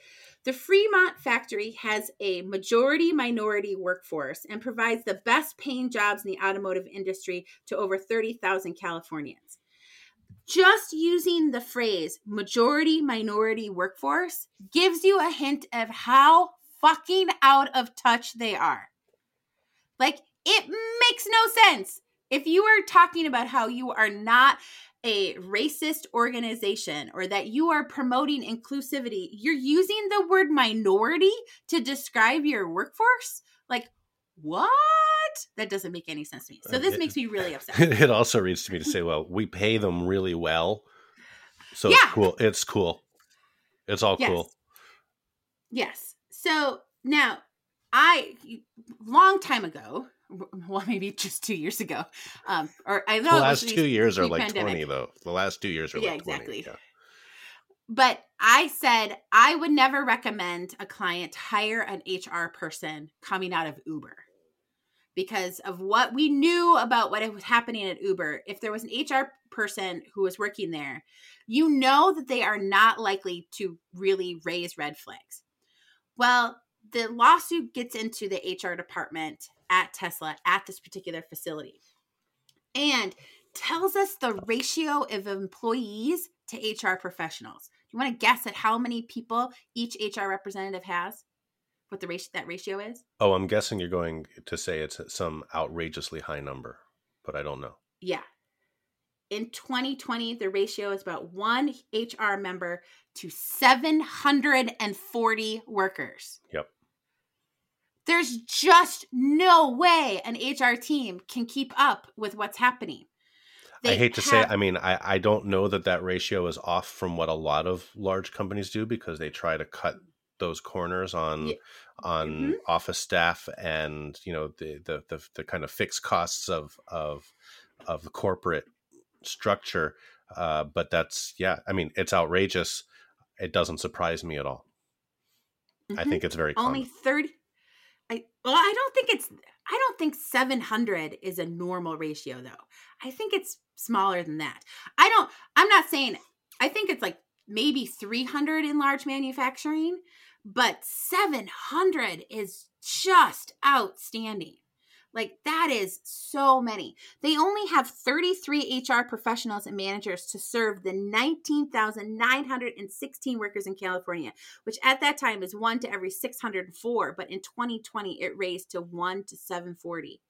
The Fremont factory has a majority minority workforce and provides the best paying jobs in the automotive industry to over 30,000 Californians. Just using the phrase majority minority workforce gives you a hint of how fucking out of touch they are. Like, it makes no sense. If you are talking about how you are not a racist organization or that you are promoting inclusivity, you're using the word minority to describe your workforce? Like, what? That doesn't make any sense to me. So, uh, this makes me really upset. it also reads to me to say, well, we pay them really well, so Yeah. it's cool. It's cool. It's all Yes. cool. Yes. So now, I long time ago, well, maybe just two years ago, um, or I know the last two years are like twenty, though. The last two years are Yeah, like exactly. Yeah. But I said I would never recommend a client hire an HR person coming out of Uber because of what we knew about what was happening at Uber. If there was an HR person who was working there, you know that they are not likely to really raise red flags. Well, the lawsuit gets into the HR department at Tesla at this particular facility and tells us the ratio of employees to HR professionals. Do you want to guess at how many people each HR representative has? What the ratio that ratio is? Oh, I'm guessing you're going to say it's some outrageously high number, but I don't know. Yeah. In 2020, the ratio is about one HR member to 740 workers. Yep. There's just no way an HR team can keep up with what's happening. I hate to say, I mean, I, I don't know that that ratio is off from what a lot of large companies do because they try to cut those corners on Yeah. on Mhm. office staff and you know the, the the the kind of fixed costs of of of the corporate structure. Uh, but that's yeah, I mean, it's outrageous. It doesn't surprise me at all. I Mhm. think it's very only common. 30 I well, I don't think it's I don't think 700 is a normal ratio though. I think it's smaller than that. I don't I'm not saying I think it's like maybe 300 in large manufacturing, but 700 is just outstanding. Like that is so many. They only have 33 HR professionals and managers to serve the 19,916 workers in California which at that time is one to every 604 but in 2020 it raised to one to 740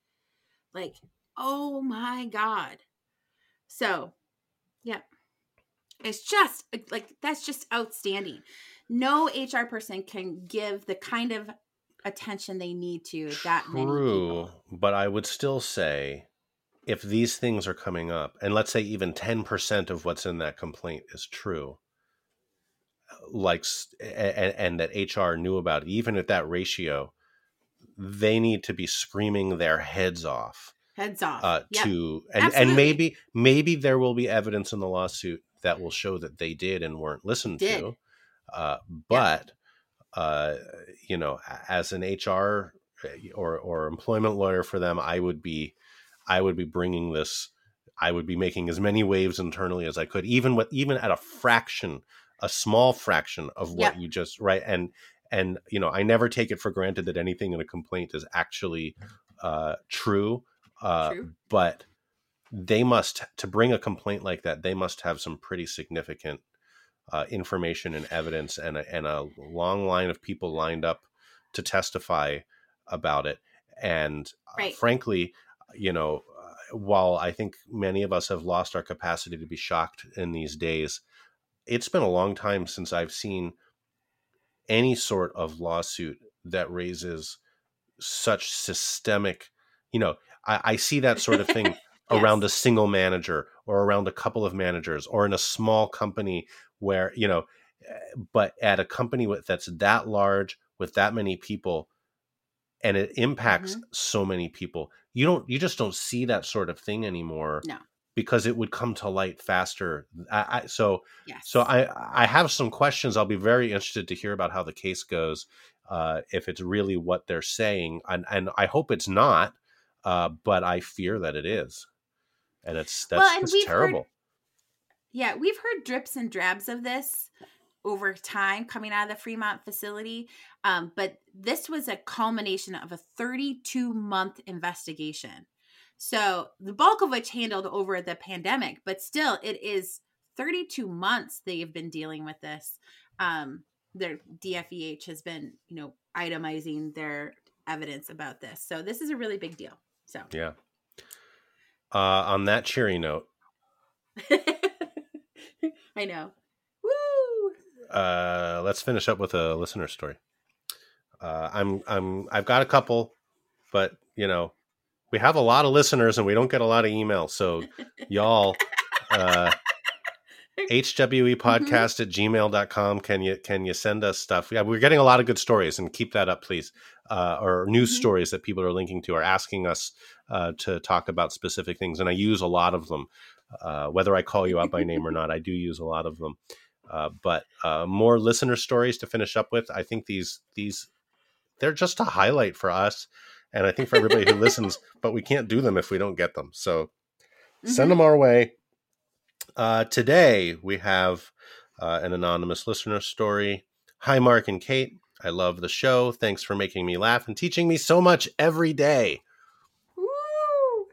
like oh my god. So yeah it's just like that's just outstanding. No hr person can give the kind of attention they need to that many True, people but I would still say if these things are coming up, and let's say even 10% of what's in that complaint is true, like, and, and that HR knew about it, even at that ratio, they need to be screaming their heads off heads off uh, Yep. to, and, and maybe, maybe there will be evidence in the lawsuit that will show that they did and weren't listened Did. to. Uh, but, uh, you know, as an HR or or employment lawyer for them, I would be I would be bringing this. I would be making as many waves internally as I could, even with even at a fraction, a small fraction of what Yep. you just right and and you know I never take it for granted that anything in a complaint is actually uh, true, uh, True. but they must to bring a complaint like that. They must have some pretty significant uh, information and evidence, and a, and a long line of people lined up to testify about it. And uh, Right. frankly, you know, uh, while I think many of us have lost our capacity to be shocked in these days, it's been a long time since I've seen any sort of lawsuit that raises such systemic, you know, I, I see that sort of thing around a single manager or around a couple of managers or in a small company where, you know, eh, but at a company with, that's that large with that many people and it impacts Mm-hmm. so many people you don't you just don't see that sort of thing anymore No. because it would come to light faster I, I so Yes. so I I have some questions. I'll be very interested to hear about how the case goes. Uh, if it's really what they're saying, and and I hope it's not, uh, but I fear that it is, and it's that's Well, and it's we've heard- terrible. Yeah, we've heard drips and drabs of this over time coming out of the Fremont facility. Um, but this was a culmination of a 32 month investigation. So the bulk of which handled over the pandemic, but still it is 32 months they've been dealing with this. Um, their DFEH has been, you know, itemizing their evidence about this. So this is a really big deal. So Yeah. Uh, on that cheery note, I know. Woo! uh, let's finish up with a listener story. Uh, I'm I'm I've got a couple, but you know, we have a lot of listeners and we don't get a lot of emails. So y'all uh hwe podcast at gmail.com can you can you send us stuff yeah we're getting a lot of good stories and keep that up please uh, or news Mhm. stories that people are linking to or asking us uh, to talk about specific things and i use a lot of them uh, whether i call you out by name or not i do use a lot of them uh, but uh, more listener stories to finish up with i think these these they're just a highlight for us and i think for everybody who listens but we can't do them if we don't get them so send Mhm. them our way. Uh, today we have uh, an anonymous listener story. Hi, Mark and Kate. I love the show. Thanks for making me laugh and teaching me so much every day. Woo!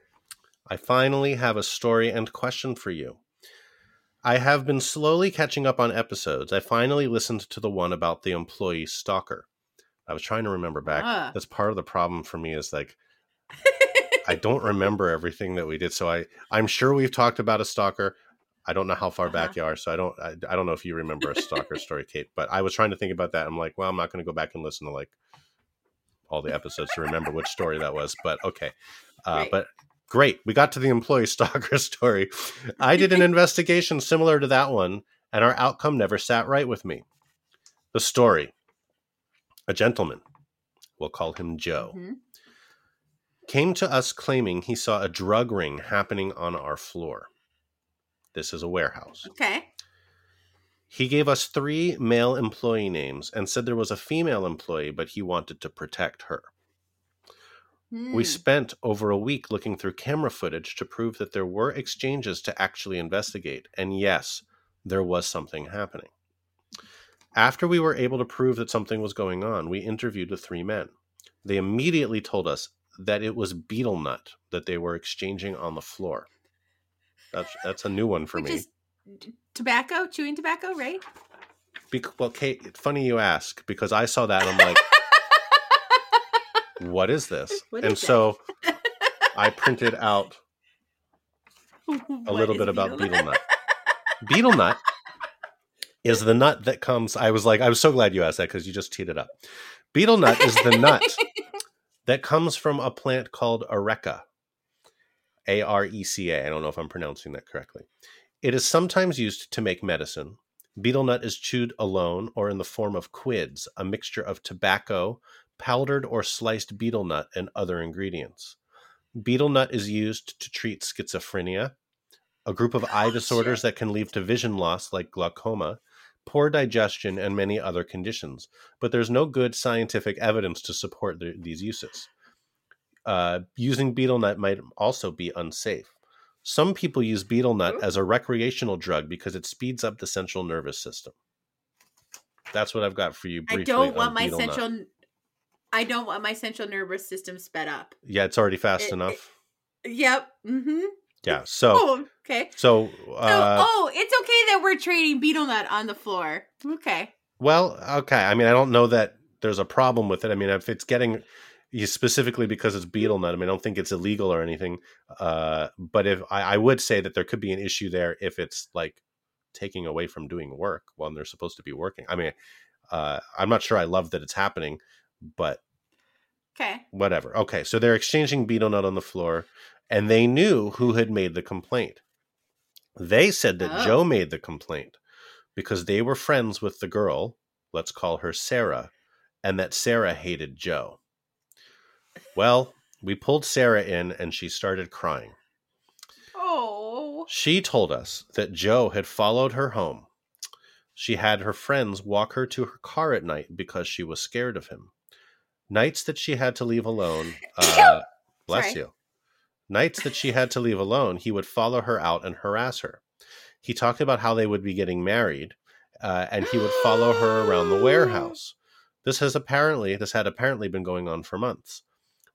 I finally have a story and question for you. I have been slowly catching up on episodes. I finally listened to the one about the employee stalker. I was trying to remember back. Ah. That's part of the problem for me is like I don't remember everything that we did. So I I'm sure we've talked about a stalker. I don't know how far back Uh-huh. you are, so I don't I, I don't know if you remember a stalker story, Kate. But I was trying to think about that. I'm like, well, I'm not going to go back and listen to like all the episodes to remember which story that was. But okay, uh, Right. but great, we got to the employee stalker story. I did an investigation similar to that one, and our outcome never sat right with me. The story: a gentleman, we'll call him Joe Mhm. came to us claiming he saw a drug ring happening on our floor. This is a warehouse. Okay. He gave us three male employee names and said there was a female employee, but he wanted to protect her. We Hmm. spent over a week looking through camera footage to prove that there were exchanges to actually investigate, and yes, there was something happening. After we were able to prove that something was going on, we interviewed the three men. They immediately told us that it was betel nut that they were exchanging on the floor. That's that's a new one for Which me. is tobacco, chewing tobacco, right? Bec- well, Kate, funny you ask because I saw that and I'm like, what is this? What and is so I printed out a little bit about betel nut. betel nut is the nut that comes. I was like, I was so glad you asked that because you just teed it up. Betel nut is the nut that comes from a plant called areca. A R E C A. I don't know if I'm pronouncing that correctly. It is sometimes used to make medicine. Betel nut is chewed alone or in the form of quids, a mixture of tobacco, powdered or sliced betel nut, and other ingredients. Betel nut is used to treat schizophrenia, a group of eye disorders that can lead to vision loss like glaucoma, poor digestion, and many other conditions. But there's no good scientific evidence to support the, these uses. Uh, using betel nut might also be unsafe. Some people use betel nut as a recreational drug because it speeds up the central nervous system. That's what I've got for you. I don't want my betel nut. central. I don't want my central nervous system sped up. Yeah, it's already fast it- enough. Yep. Mm-hmm. Yeah. So Oh, okay. so So, uh, oh, it's okay that we're trading betel nut on the floor. Okay. well, okay. I mean, I don't know that there's a problem with it. I mean, if it's getting specifically because it's betel nut, I mean, I don't think it's illegal or anything. Uh, but if I, I would say that there could be an issue there if it's like taking away from doing work when they're supposed to be working. I mean, uh, I'm not sure I love that it's happening, but Okay. whatever. Okay, so they're exchanging betel nut on the floor, and they knew who had made the complaint. They said that Oh. Joe made the complaint because they were friends with the girl, let's call her Sarah, and that Sarah hated Joe. Well, we pulled Sarah in and she started crying. Oh. She told us that Joe had followed her home. She had her friends walk her to her car at night because she was scared of him. Nights that she had to leave alone, uh, bless Sorry. you. Nights that she had to leave alone, he would follow her out and harass her. He talked about how they would be getting married, uh, and he would follow her around the warehouse. This has apparently this had apparently been going on for months.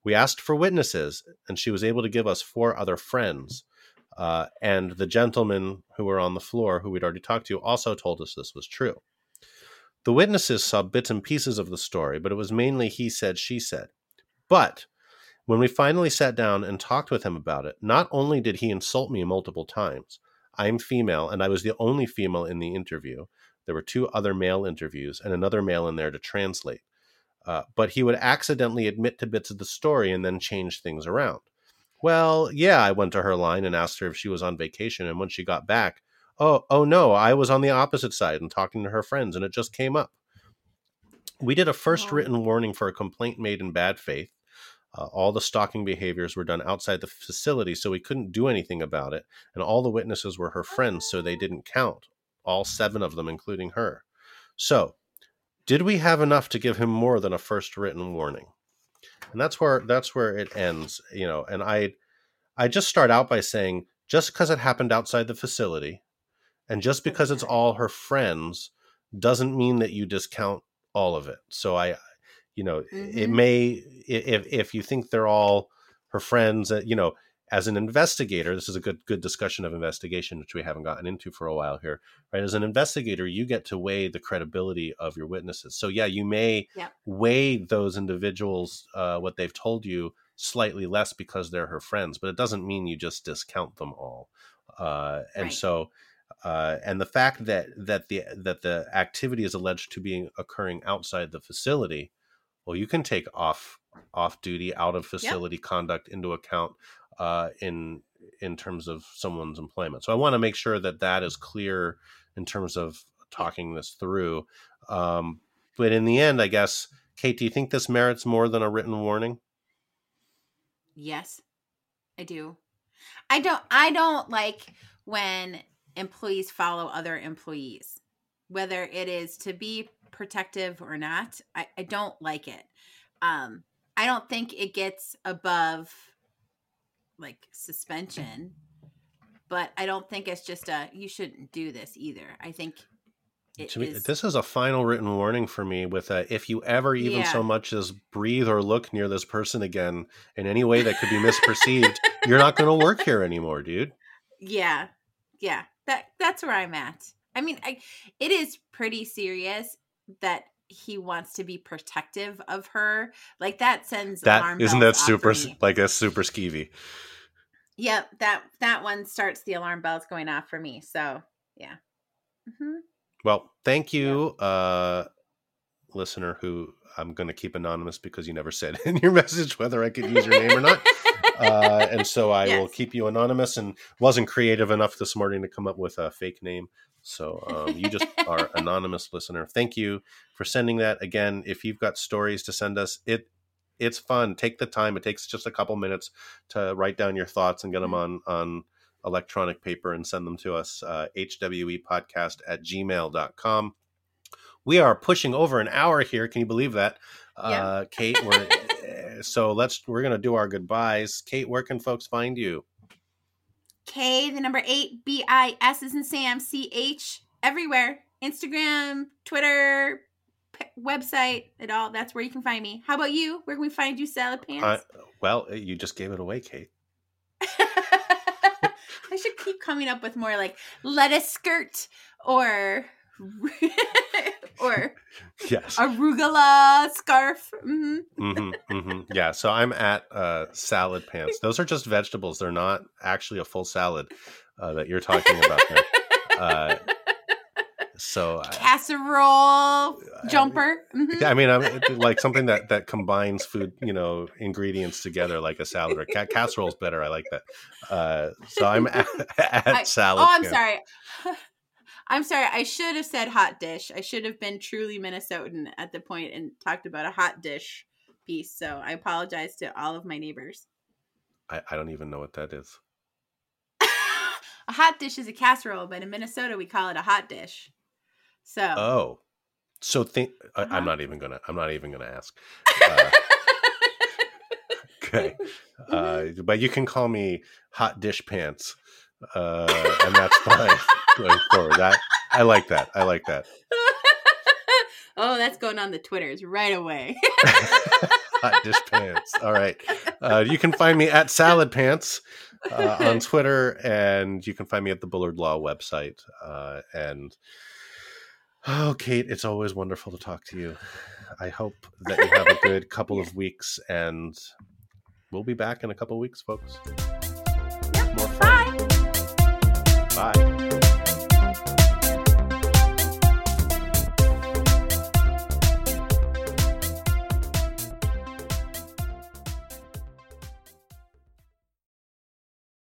We asked for witnesses, and she was able to give us four other friends. Uh, and the gentlemen who were on the floor, who we'd already talked to, also told us this was true. The witnesses saw bits and pieces of the story, but it was mainly he said, she said. But when we finally sat down and talked with him about it, not only did he insult me multiple times, I'm female, and I was the only female in the interview. There were two other male interviews and another male in there to translate. Uh, but he would accidentally admit to bits of the story and then change things around. Well, yeah, I went to her line and asked her if she was on vacation, and when she got back, oh, oh no, I was on the opposite side and talking to her friends, and it just came up. We did a first written warning for a complaint made in bad faith. Uh, all the stalking behaviors were done outside the facility, so we couldn't do anything about it. And all the witnesses were her friends, so they didn't count. All seven of them, including her. So, did we have enough to give him more than a first written warning? And that's where that's where it ends. You know, and I, I just start out by saying, just because it happened outside the facility, and just because it's all her friends, doesn't mean that you discount all of it. So I, you know, it Mhm. may if if you think they're all her friends, uh, you know, as an investigator, this is a good good discussion of investigation, which we haven't gotten into for a while here, right? As an investigator, you get to weigh the credibility of your witnesses. So yeah, you may Yep. weigh those individuals uh, what they've told you slightly less because they're her friends, but it doesn't mean you just discount them all. Uh, and Right. so, uh, and the fact that that the that the activity is alleged to be occurring outside the facility, well, you can take off off duty, out of facility conduct into account uh, in in terms of someone's employment. So I want to make sure that that is clear in terms of talking this through. Um, but in the end, I guess, Kate, do you think this merits more than a written warning? Yes, I do. I don't I don't like when employees follow other employees, whether it is to be protective or not. I, I don't like it. Um, I don't think it gets above like suspension, but I don't think it's just a you shouldn't do this either. I think it to me, is- this is a final written warning for me. With a, if you ever even Yeah. so much as breathe or look near this person again in any way that could be misperceived, you're not going to work here anymore, dude. yeah yeah that that's where i'm at i mean i it is pretty serious that he wants to be protective of her like that sends alarm That isn't that super like that's super skeevy. yep that that one starts the alarm bells going off for me so yeah hmm Well, thank you, uh, listener. Who I'm going to keep anonymous because you never said in your message whether I could use your name or not. uh, and so I will keep you anonymous. And wasn't creative enough this morning to come up with a fake name. So um, you just are anonymous listener. Thank you for sending that. Again, if you've got stories to send us, it it's fun. Take the time. It takes just a couple minutes to write down your thoughts and get them on on electronic paper and send them to us. Uh, hwepodcast at gmail.com. We are pushing over an hour here. Can you believe that? Yeah. Uh, Kate, we're, eh, so let's we're gonna do our goodbyes. Kate, where can folks find you? K the number eight b i s is in sam c h everywhere. Instagram twitter p- website it all. That's where you can find me. How about you? Where can we find you salad pants Uh, well, you just gave it away, Kate. I should keep coming up with more like lettuce skirt or or Yes. arugula scarf. hmm hmm hmm Yeah. So I'm at uh, salad pants. Those are just vegetables. They're not actually a full salad uh, that you're talking about there. Uh, so I- Casserole jumper. Mhm. I mean, I'm like something that that combines food, you know, ingredients together like a salad or ca- casserole's better. I like that. Uh, so I'm at, at I- salad. Oh, I'm pants. sorry. I'm sorry. I should have said hot dish. I should have been truly Minnesotan at the point and talked about a hot dish piece. So I apologize to all of my neighbors. I, I don't even know what that is. a hot dish is a casserole, but in Minnesota we call it a hot dish. So Oh, so think I, Uh-huh. I'm not even gonna. I'm not even gonna ask. Uh, okay, uh, but you can call me hot dish pants, uh, and that's fine going forward. That I like that. I like that. oh, that's going on the Twitters right away. hot dish pants. All right. Uh, you can find me at Salad Pants uh, on Twitter, and you can find me at the Bullard Law website. Uh, and oh, Kate, it's always wonderful to talk to you. I hope that you have a good couple of weeks, and we'll be back in a couple of weeks, folks. More fun. Bye. Bye.